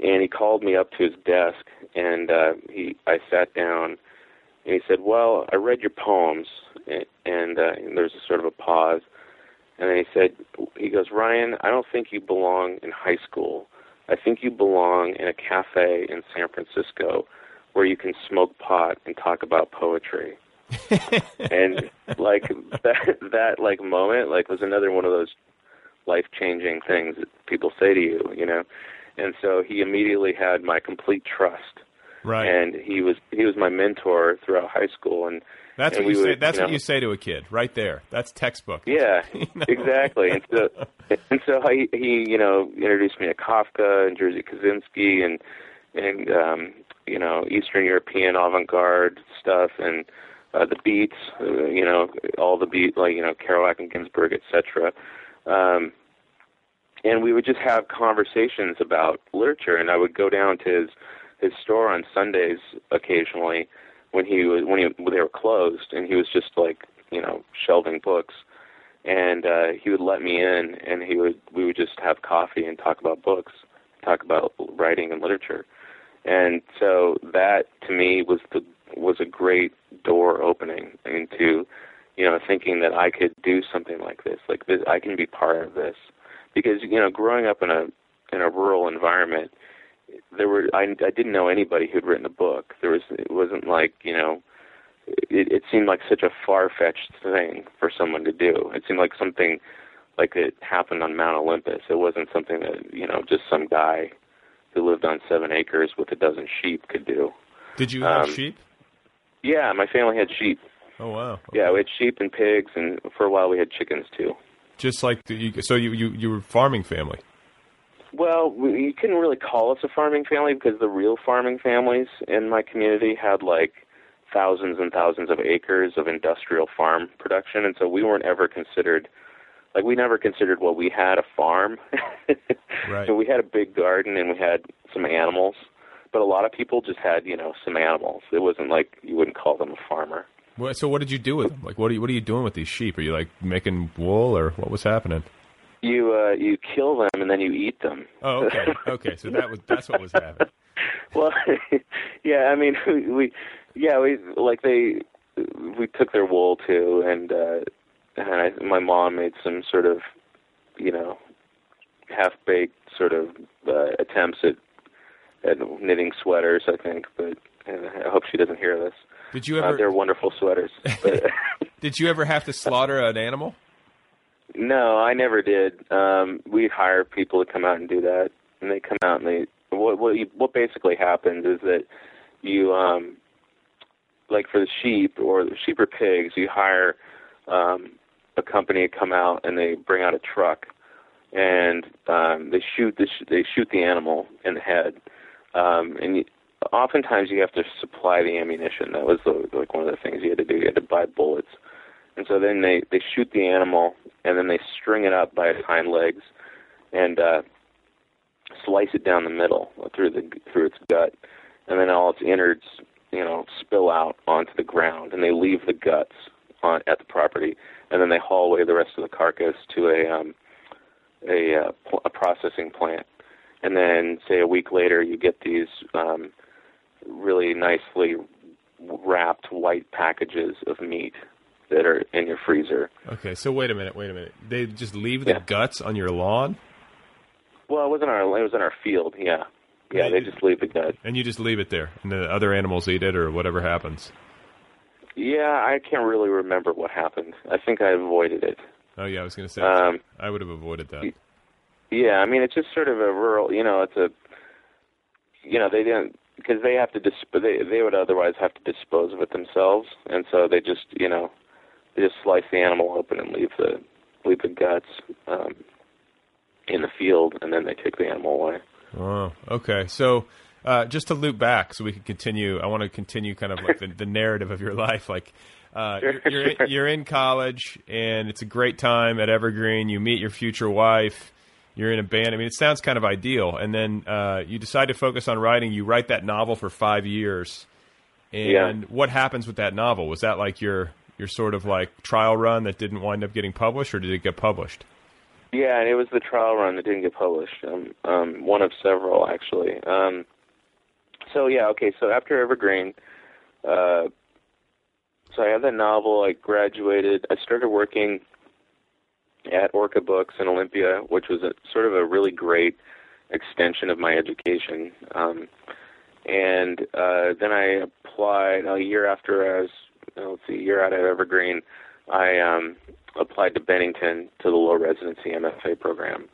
And he called me up to his desk, and uh, he, I sat down, and he said, "Well, I read your poems," and, and, uh, and there's a sort of a pause, and then he said, "He goes, Ryan, I don't think you belong in high school. I think you belong in a cafe in San Francisco, where you can smoke pot and talk about poetry." and like that that like moment like was another one of those life changing things that people say to you, you know. And so he immediately had my complete trust. Right. And he was he was my mentor throughout high school and that's and what you would, say. That's you know, what you say to a kid, right there. That's textbook. Yeah, You know? exactly. And so, and so he, he, you know, introduced me to Kafka and Jerzy Kosinski and and um, you know Eastern European avant-garde stuff and uh, the beats, uh, you know, all the beat like you know Kerouac and Ginsberg, etc. Um, and we would just have conversations about literature, and I would go down to his his store on Sundays occasionally when he was when he when they were closed, and he was just like you know shelving books, and uh, he would let me in, and he would we would just have coffee and talk about books, talk about writing and literature, and so that to me was the was a great door opening into you know thinking that I could do something like this like this I can be part of this because you know growing up in a in a rural environment there were I I didn't know anybody who'd written a book there was it wasn't like you know it, it seemed like such a far-fetched thing for someone to do it seemed like something like it happened on Mount Olympus it wasn't something that you know just some guy who lived on seven acres with a dozen sheep could do Did you have Um, sheep? yeah, my family had sheep. Oh wow. Yeah, we had sheep and pigs, and for a while we had chickens too. Just like the, you, so you, you you were farming family. Well, we, you couldn't really call us a farming family because the real farming families in my community had like thousands and thousands of acres of industrial farm production, and so we weren't ever considered like we never considered well we had a farm. Right. so we had a big garden and we had some animals, but a lot of people just had you know some animals. It wasn't like you wouldn't call them a farmer. Well, so what did you do with them? Like what are you, what are you doing with these sheep? Are you like making wool or what was happening? You uh, you kill them and then you eat them. Oh, okay, okay. So that was that's what was happening. well, yeah, I mean, we, yeah, we like they, we took their wool too, and uh, and I, my mom made some sort of, you know, half baked sort of uh, attempts at at knitting sweaters, I think, but and I hope she doesn't hear this. Did you Uh, ever they're wonderful sweaters. Did you ever have to slaughter an animal? No, I never did. Um, we hire people to come out and do that, and they come out and they. What what you, what basically happens is that you um, like for the sheep or the sheep or pigs, you hire um, a company to come out and they bring out a truck, and um, they shoot the sh- they shoot the animal in the head, um, and you, oftentimes you have to supply the ammunition. That was the, like one of the things you had to do. You had to buy bullets. And so then they they shoot the animal and then they string it up by its hind legs and uh, slice it down the middle through the through its gut, and then all its innards you know spill out onto the ground and they leave the guts on at the property and then they haul away the rest of the carcass to a um, a, uh, pl- a processing plant and then say a week later you get these um, really nicely wrapped white packages of meat that are in your freezer. Okay, so wait a minute, wait a minute. They just leave the guts on your lawn, Well, it wasn't our it was in our field. Yeah, yeah. They just leave the gut. and you just leave it there, and the other animals eat it, or whatever happens. Yeah, I can't really remember what happened. I think I avoided it. Oh yeah, I was going to say Um, I would have avoided that. Yeah, I mean it's just sort of a rural. You know, it's a. You know, they didn't because they have to disp- they they would otherwise have to dispose of it themselves, and so they just you know they just slice the animal open and leave the leave the guts um, in the field, and then they take the animal away. Oh, okay. So, uh, just to loop back, so we can continue. I want to continue kind of like the, the narrative of your life. Like, uh, Sure, you're you're, sure. you're in college, and it's a great time at Evergreen. You meet your future wife. You're in a band. I mean, it sounds kind of ideal. And then uh, you decide to focus on writing. You write that novel for five years. And Yeah. what happens with that novel? Was that like your your sort of like trial run that didn't wind up getting published, or did it get published? Yeah, and it was the trial run that didn't get published. Um, um, one of several, actually. Um, so yeah, okay. So after Evergreen, uh, so I had that novel. I graduated. I started working at Orca Books in Olympia, which was a sort of a really great extension of my education. Um, and uh, then I applied a year after I was, uh, let's see, a year out of Evergreen. I um, applied to Bennington to the low residency MFA program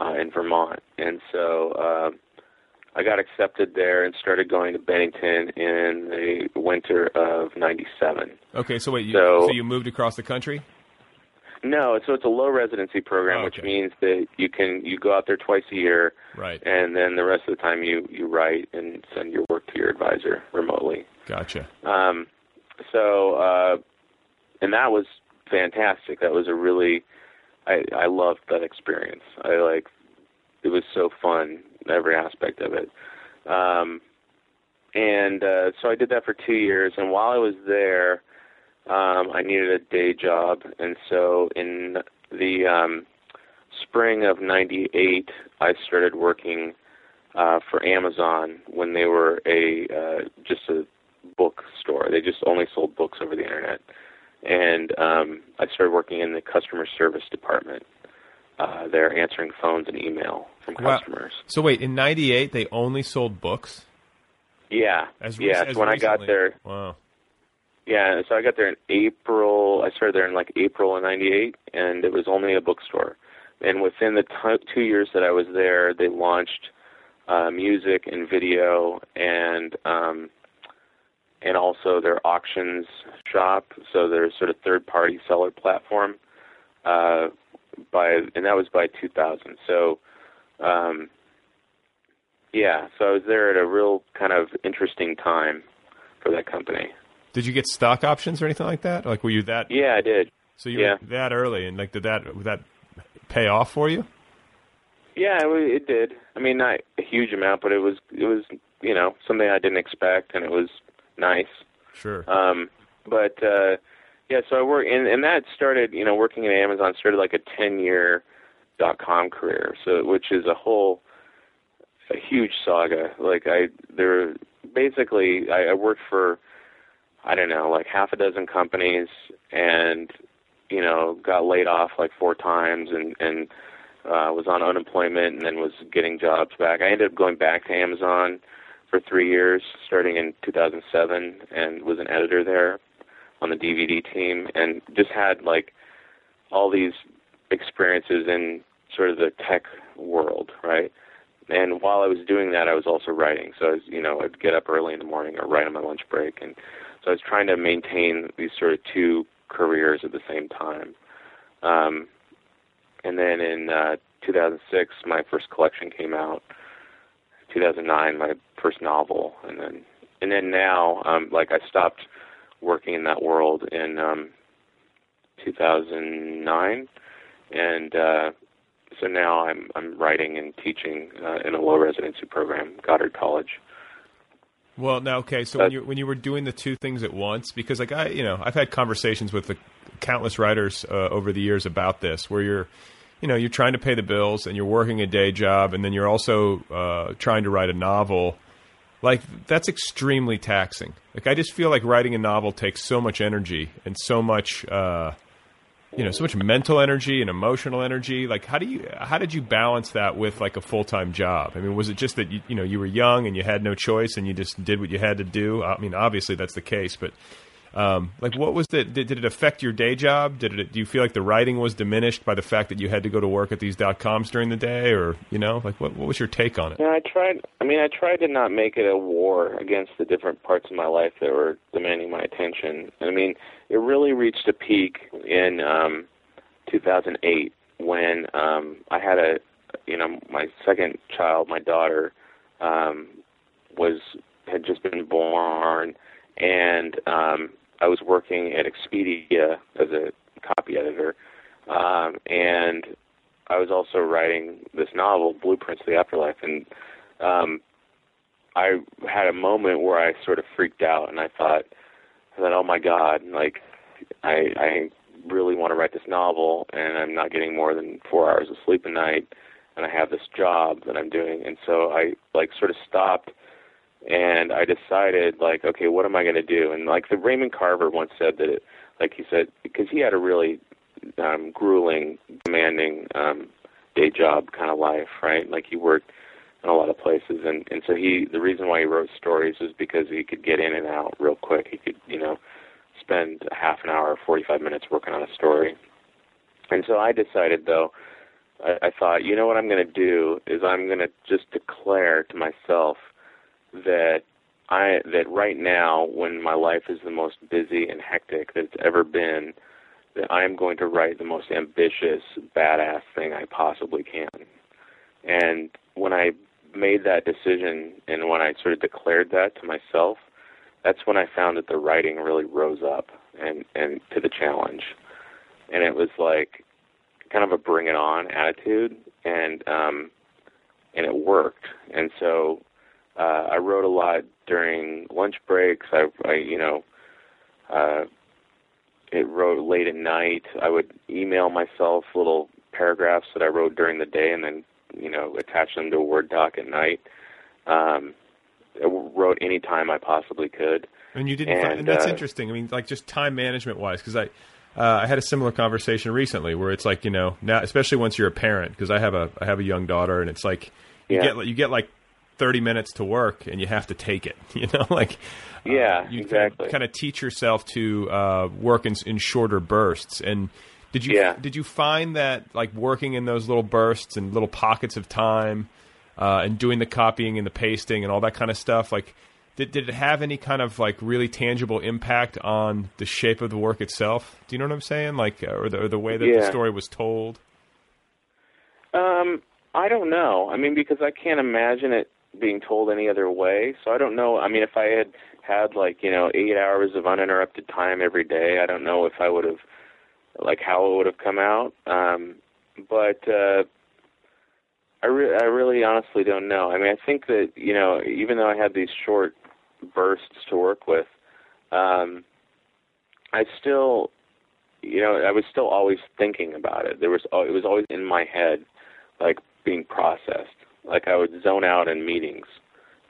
uh, in Vermont, and so uh, I got accepted there and started going to Bennington in the winter of '97. Okay, so wait, you, So- so you moved across the country? No, so it's a low residency program, which means that you can you go out there twice a year, Right. and then the rest of the time you you write and send your work to your advisor remotely. Gotcha. Um, so, uh, and that was fantastic. That was a really, I, I loved that experience. I like, it was so fun, every aspect of it. Um, and, uh, so I did that for two years. And while I was there, um, I needed a day job. And so in the, um, spring of 98, I started working, uh, for Amazon when they were a, uh, just a, bookstore. They just only sold books over the internet. And um, I started working in the customer service department. Uh, they're answering phones and email from Wow. customers. So wait, in '98 they only sold books. Yeah, As yeah. as when I got there, Wow. Yeah. So I got there in April. I started there in like April of '98, and it was only a bookstore. And within the t- two years that I was there, they launched uh, music and video and um, and also their auctions shop. So their sort of third party seller platform. Uh, by and that was by 2000. So, um, yeah. So I was there at a real kind of interesting time for that company. Did you get stock options or anything like that? Like, were you that? Yeah, I did. So you yeah. were that early, and like, did that did that pay off for you? Yeah, it, it did. I mean, not a huge amount, but it was it was you know something I didn't expect, and it was nice. Sure. Um, but uh, yeah, so I work, and, and that started, you know, working at Amazon started like a ten year dot com career, so which is a whole a huge saga. Like I, there basically I, I worked for I don't know like half a dozen companies, and you know got laid off like four times, and and uh, was on unemployment, and then was getting jobs back. I ended up going back to Amazon for three years, starting in 2007, and was an editor there on the DVD team, and just had like all these experiences in sort of the tech world, right? And while I was doing that, I was also writing. So I was, you know, I'd get up early in the morning or write on my lunch break, and so I was trying to maintain these sort of two careers at the same time. Um, and then in uh, 2006, my first collection came out. 2009, my first novel, and then and then now, um, like I stopped working in that world in um, 2009, and uh, so now I'm I'm writing and teaching uh, in a low residency program, Goddard College. Well, now, okay. So when you when you were doing the two things at once, because like I, you know, I've had conversations with the countless writers uh, over the years about this, where you're, you know, you're trying to pay the bills and you're working a day job, and then you're also uh, trying to write a novel. Like that's extremely taxing. Like I just feel like writing a novel takes so much energy and so much. Uh, you know so much mental energy and emotional energy. Like how do you how did you balance that with like a full-time job? I mean was it just that you, you know you were young and you had no choice and you just did what you had to do? I mean obviously that's the case but um, like what was the did, did it affect your day job did it do you feel like the writing was diminished by the fact that you had to go to work at these dot coms during the day or you know like what, what was your take on it Yeah, I tried. I mean, I tried to not make it a war against the different parts of my life that were demanding my attention. I mean, it really reached a peak in um, 2008 when um, I had a, you know, my second child, my daughter, um, was had just been born, and um, I was working at Expedia as a copy editor, um, and I was also writing this novel, Blueprints of the Afterlife, and um, I had a moment where I sort of freaked out, and I thought, I thought, oh my God, like I, I really want to write this novel, and I'm not getting more than four hours of sleep a night, and I have this job that I'm doing, and so I like sort of stopped, and I decided like, okay, what am I going to do? And like the Raymond Carver once said that, it, like he said, because he had a really um, grueling, demanding um, day job kind of life, right? Like he worked in a lot of places, and and so he the reason why he wrote stories was because he could get in and out real quick. He could, you know, spend half an hour, 45 minutes working on a story. And so I decided, though, I thought, you know what I'm going to do is I'm going to just declare to myself that I that right now, when my life is the most busy and hectic that it's ever been, that I am going to write the most ambitious, badass thing I possibly can. And when I made that decision and when I sort of declared that to myself, that's when I found that the writing really rose up and and to the challenge, and it was like kind of a bring it on attitude, and um, and it worked. And so uh, I wrote a lot during lunch breaks. I, I you know, uh, it wrote late at night. I would email myself little paragraphs that I wrote during the day, and then you know attach them to a Word doc at night. Um, I wrote any time I possibly could. And you didn't. find, And, and that's uh, interesting. I mean, like just time management wise, because I, uh, I had a similar conversation recently where it's like you know now, especially once you're a parent, because I have a I have a young daughter, and it's like you Yeah. get you get like thirty minutes to work, and you have to take it. You know, like Yeah, uh, you exactly. kind of teach yourself to uh, work in, in shorter bursts. And did you Yeah. did you find that like working in those little bursts and little pockets of time, uh, and doing the copying and the pasting and all that kind of stuff, like did, did it have any kind of like really tangible impact on the shape of the work itself? Do you know what I'm saying? Like, uh, or the, or the way that the story was told? Um, I don't know. I mean, because I can't imagine it being told any other way. So I don't know. I mean, if I had had like you know eight hours of uninterrupted time every day, I don't know if I would have like how it would have come out. Um, but uh, I re- I really honestly don't know. I mean, I think that you know even though I had these short bursts to work with, um, I still you know I was still always thinking about it. There was it was always in my head like being processed. Like I would zone out in meetings,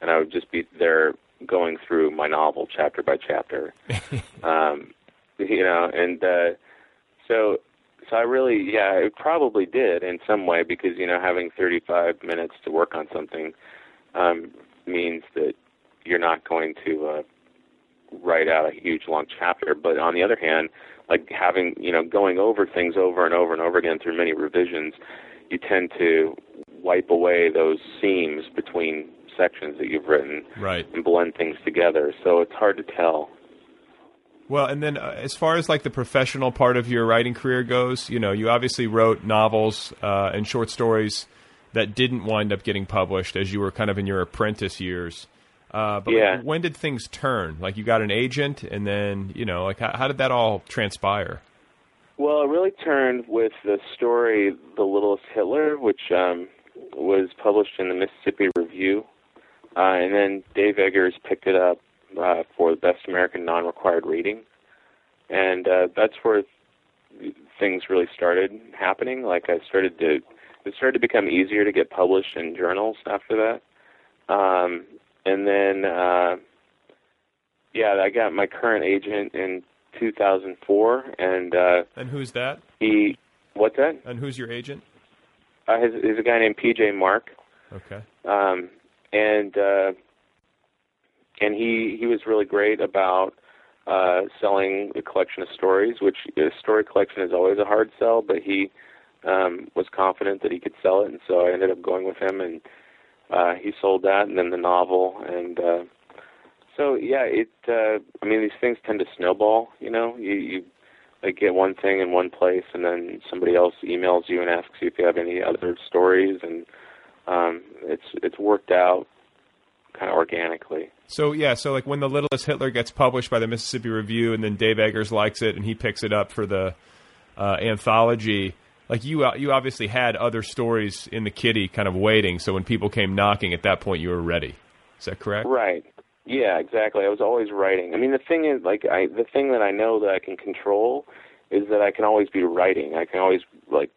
and I would just be there going through my novel chapter by chapter. um, you know, and uh, so so I really yeah, it probably did in some way because you know having 35 minutes to work on something um, means that you're not going to uh, write out a huge long chapter. But on the other hand, like having you know going over things over and over and over again through many revisions, you tend to wipe away those seams between sections that you've written Right. and blend things together. So it's hard to tell. Well, and then uh, as far as like the professional part of your writing career goes, you know, you obviously wrote novels uh, and short stories that didn't wind up getting published as you were kind of in your apprentice years. Uh, but like, when did things turn? Like you got an agent, and then you know, like how, how did that all transpire? Well, it really turned with the story "The Littlest Hitler," which um, was published in the Mississippi Review, uh, and then Dave Eggers picked it up uh, for the Best American Non-Required Reading, and uh, that's where things really started happening. Like I started to, it started to become easier to get published in journals after that, um, and then uh, yeah, I got my current agent in 2004, and uh, And who's that? he what's that? And who's your agent? Uh, his, he's a guy named PJ Mark, Okay. um, and uh, and he he was really great about uh, selling a collection of stories, which a story collection is always a hard sell, but he um, was confident that he could sell it, and so I ended up going with him, and uh, he sold that, and then the novel, and uh, so yeah, it. Uh, I mean, these things tend to snowball. You know, you you like get one thing in one place, and then somebody else emails you and asks you if you have any other stories, and um, it's it's worked out kind of organically. So yeah, so like when the Littlest Hitler gets published by the Mississippi Review, and then Dave Eggers likes it, and he picks it up for the uh, anthology. Like you, uh, you obviously had other stories in the kitty, kind of waiting. So when people came knocking, at that point you were ready. Is that correct? Right. Yeah, exactly. I was always writing. I mean, the thing is, like, I the thing that I know that I can control is that I can always be writing. I can always like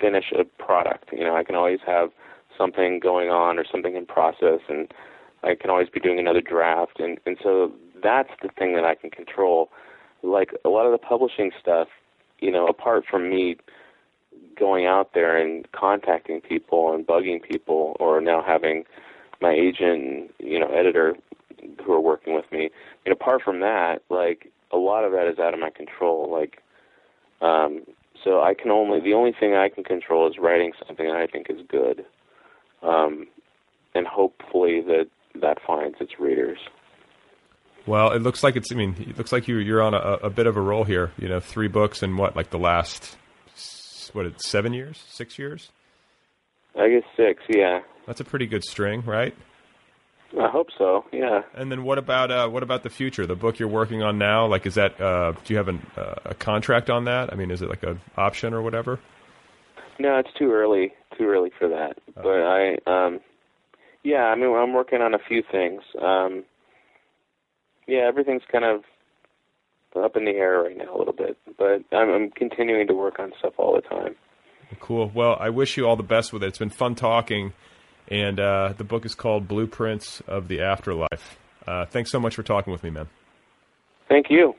finish a product. You know, I can always have something going on or something in process, and I can always be doing another draft. And and so that's the thing that I can control. Like a lot of the publishing stuff, you know, apart from me going out there and contacting people and bugging people, or now having my agent and you know editor who are working with me. And apart from that, like a lot of that is out of my control. Like, um, so I can only the only thing I can control is writing something that I think is good, um, and hopefully that that finds its readers. Well, it looks like it's. I mean, it looks like you you're on a, a bit of a roll here. You know, three books in what like the last what it's seven years, six years. I guess six, yeah. That's a pretty good string, right? I hope so, yeah. And then what about uh, what about the future? The book you're working on now, like, is that uh, do you have an, uh, a contract on that? I mean, is it like an option or whatever? No, it's too early. Too early for that. But I, um, yeah, I mean, I'm working on a few things. Um, yeah, everything's kind of up in the air right now a little bit, but I'm, I'm continuing to work on stuff all the time. Cool. Well, I wish you all the best with it. It's been fun talking, and uh, the book is called Blueprints of the Afterlife. Uh, thanks so much for talking with me, man. Thank you.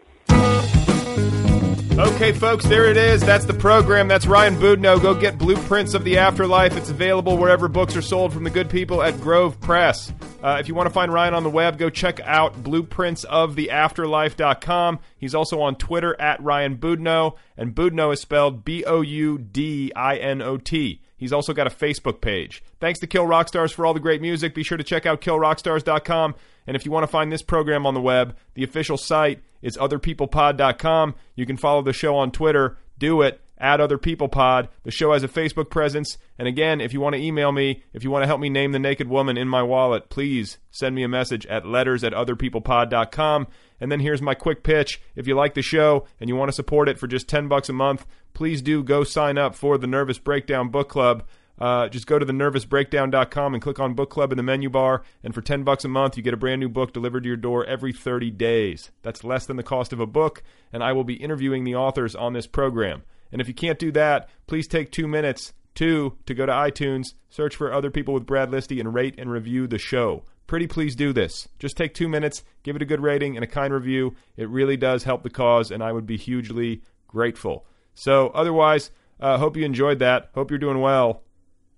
Okay, folks, there it is. That's the program. That's Ryan Boudinot. Go get Blueprints of the Afterlife. It's available wherever books are sold from the good people at Grove Press. Uh, if you want to find Ryan on the web, go check out blueprintsoftheafterlife.com. He's also on Twitter at Ryan Boudinot, and Boudinot is spelled B O U D I N O T. He's also got a Facebook page. Thanks to Kill Rock Stars for all the great music. Be sure to check out killrockstars.com. And if you want to find this program on the web, the official site is otherpeoplepod.com. You can follow the show on Twitter. Do it at Other People Pod. The show has a Facebook presence. And again, if you want to email me, if you want to help me name the naked woman in my wallet, please send me a message at letters at otherpeoplepod.com. And then here's my quick pitch. If you like the show and you want to support it for just 10 bucks a month, please do go sign up for the Nervous Breakdown Book Club. Uh, just go to the thenervousbreakdown.com and click on book club in the menu bar and for 10 bucks a month you get a brand new book delivered to your door every 30 days that's less than the cost of a book and i will be interviewing the authors on this program and if you can't do that please take two minutes two to go to itunes search for other people with Brad Listi and rate and review the show pretty please do this just take two minutes give it a good rating and a kind review it really does help the cause and i would be hugely grateful so otherwise uh, hope you enjoyed that hope you're doing well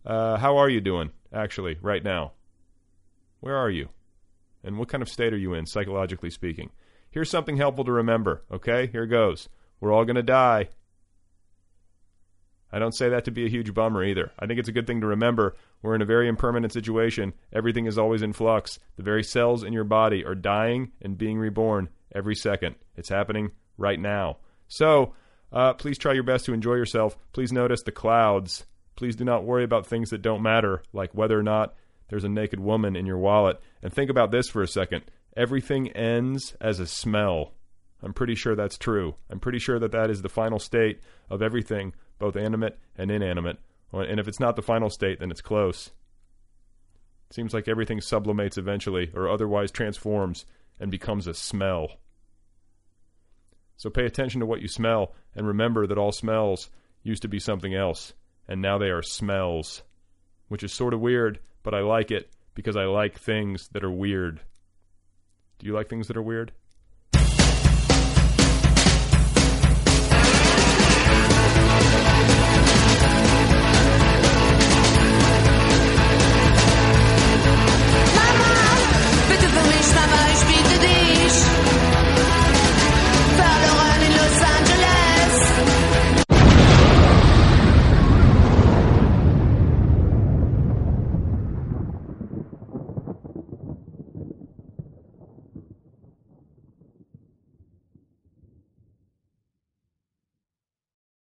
uh, how are you doing, actually, right now? Where are you? And what kind of state are you in, psychologically speaking? Here's something helpful to remember, okay? Here goes. We're all going to die. I don't say that to be a huge bummer either. I think it's a good thing to remember. We're in a very impermanent situation. Everything is always in flux. The very cells in your body are dying and being reborn every second. It's happening right now. So, uh, please try your best to enjoy yourself. Please notice the clouds Please do not worry about things that don't matter, like whether or not there's a naked woman in your wallet. And think about this for a second. Everything ends as a smell. I'm pretty sure that's true. I'm pretty sure that that is the final state of everything, both animate and inanimate. And if it's not the final state, then it's close. It seems like everything sublimates eventually, or otherwise transforms and becomes a smell. So pay attention to what you smell, and remember that all smells used to be something else and now they are smells, which is sort of weird, but I like it because I like things that are weird. Do you like things that are weird?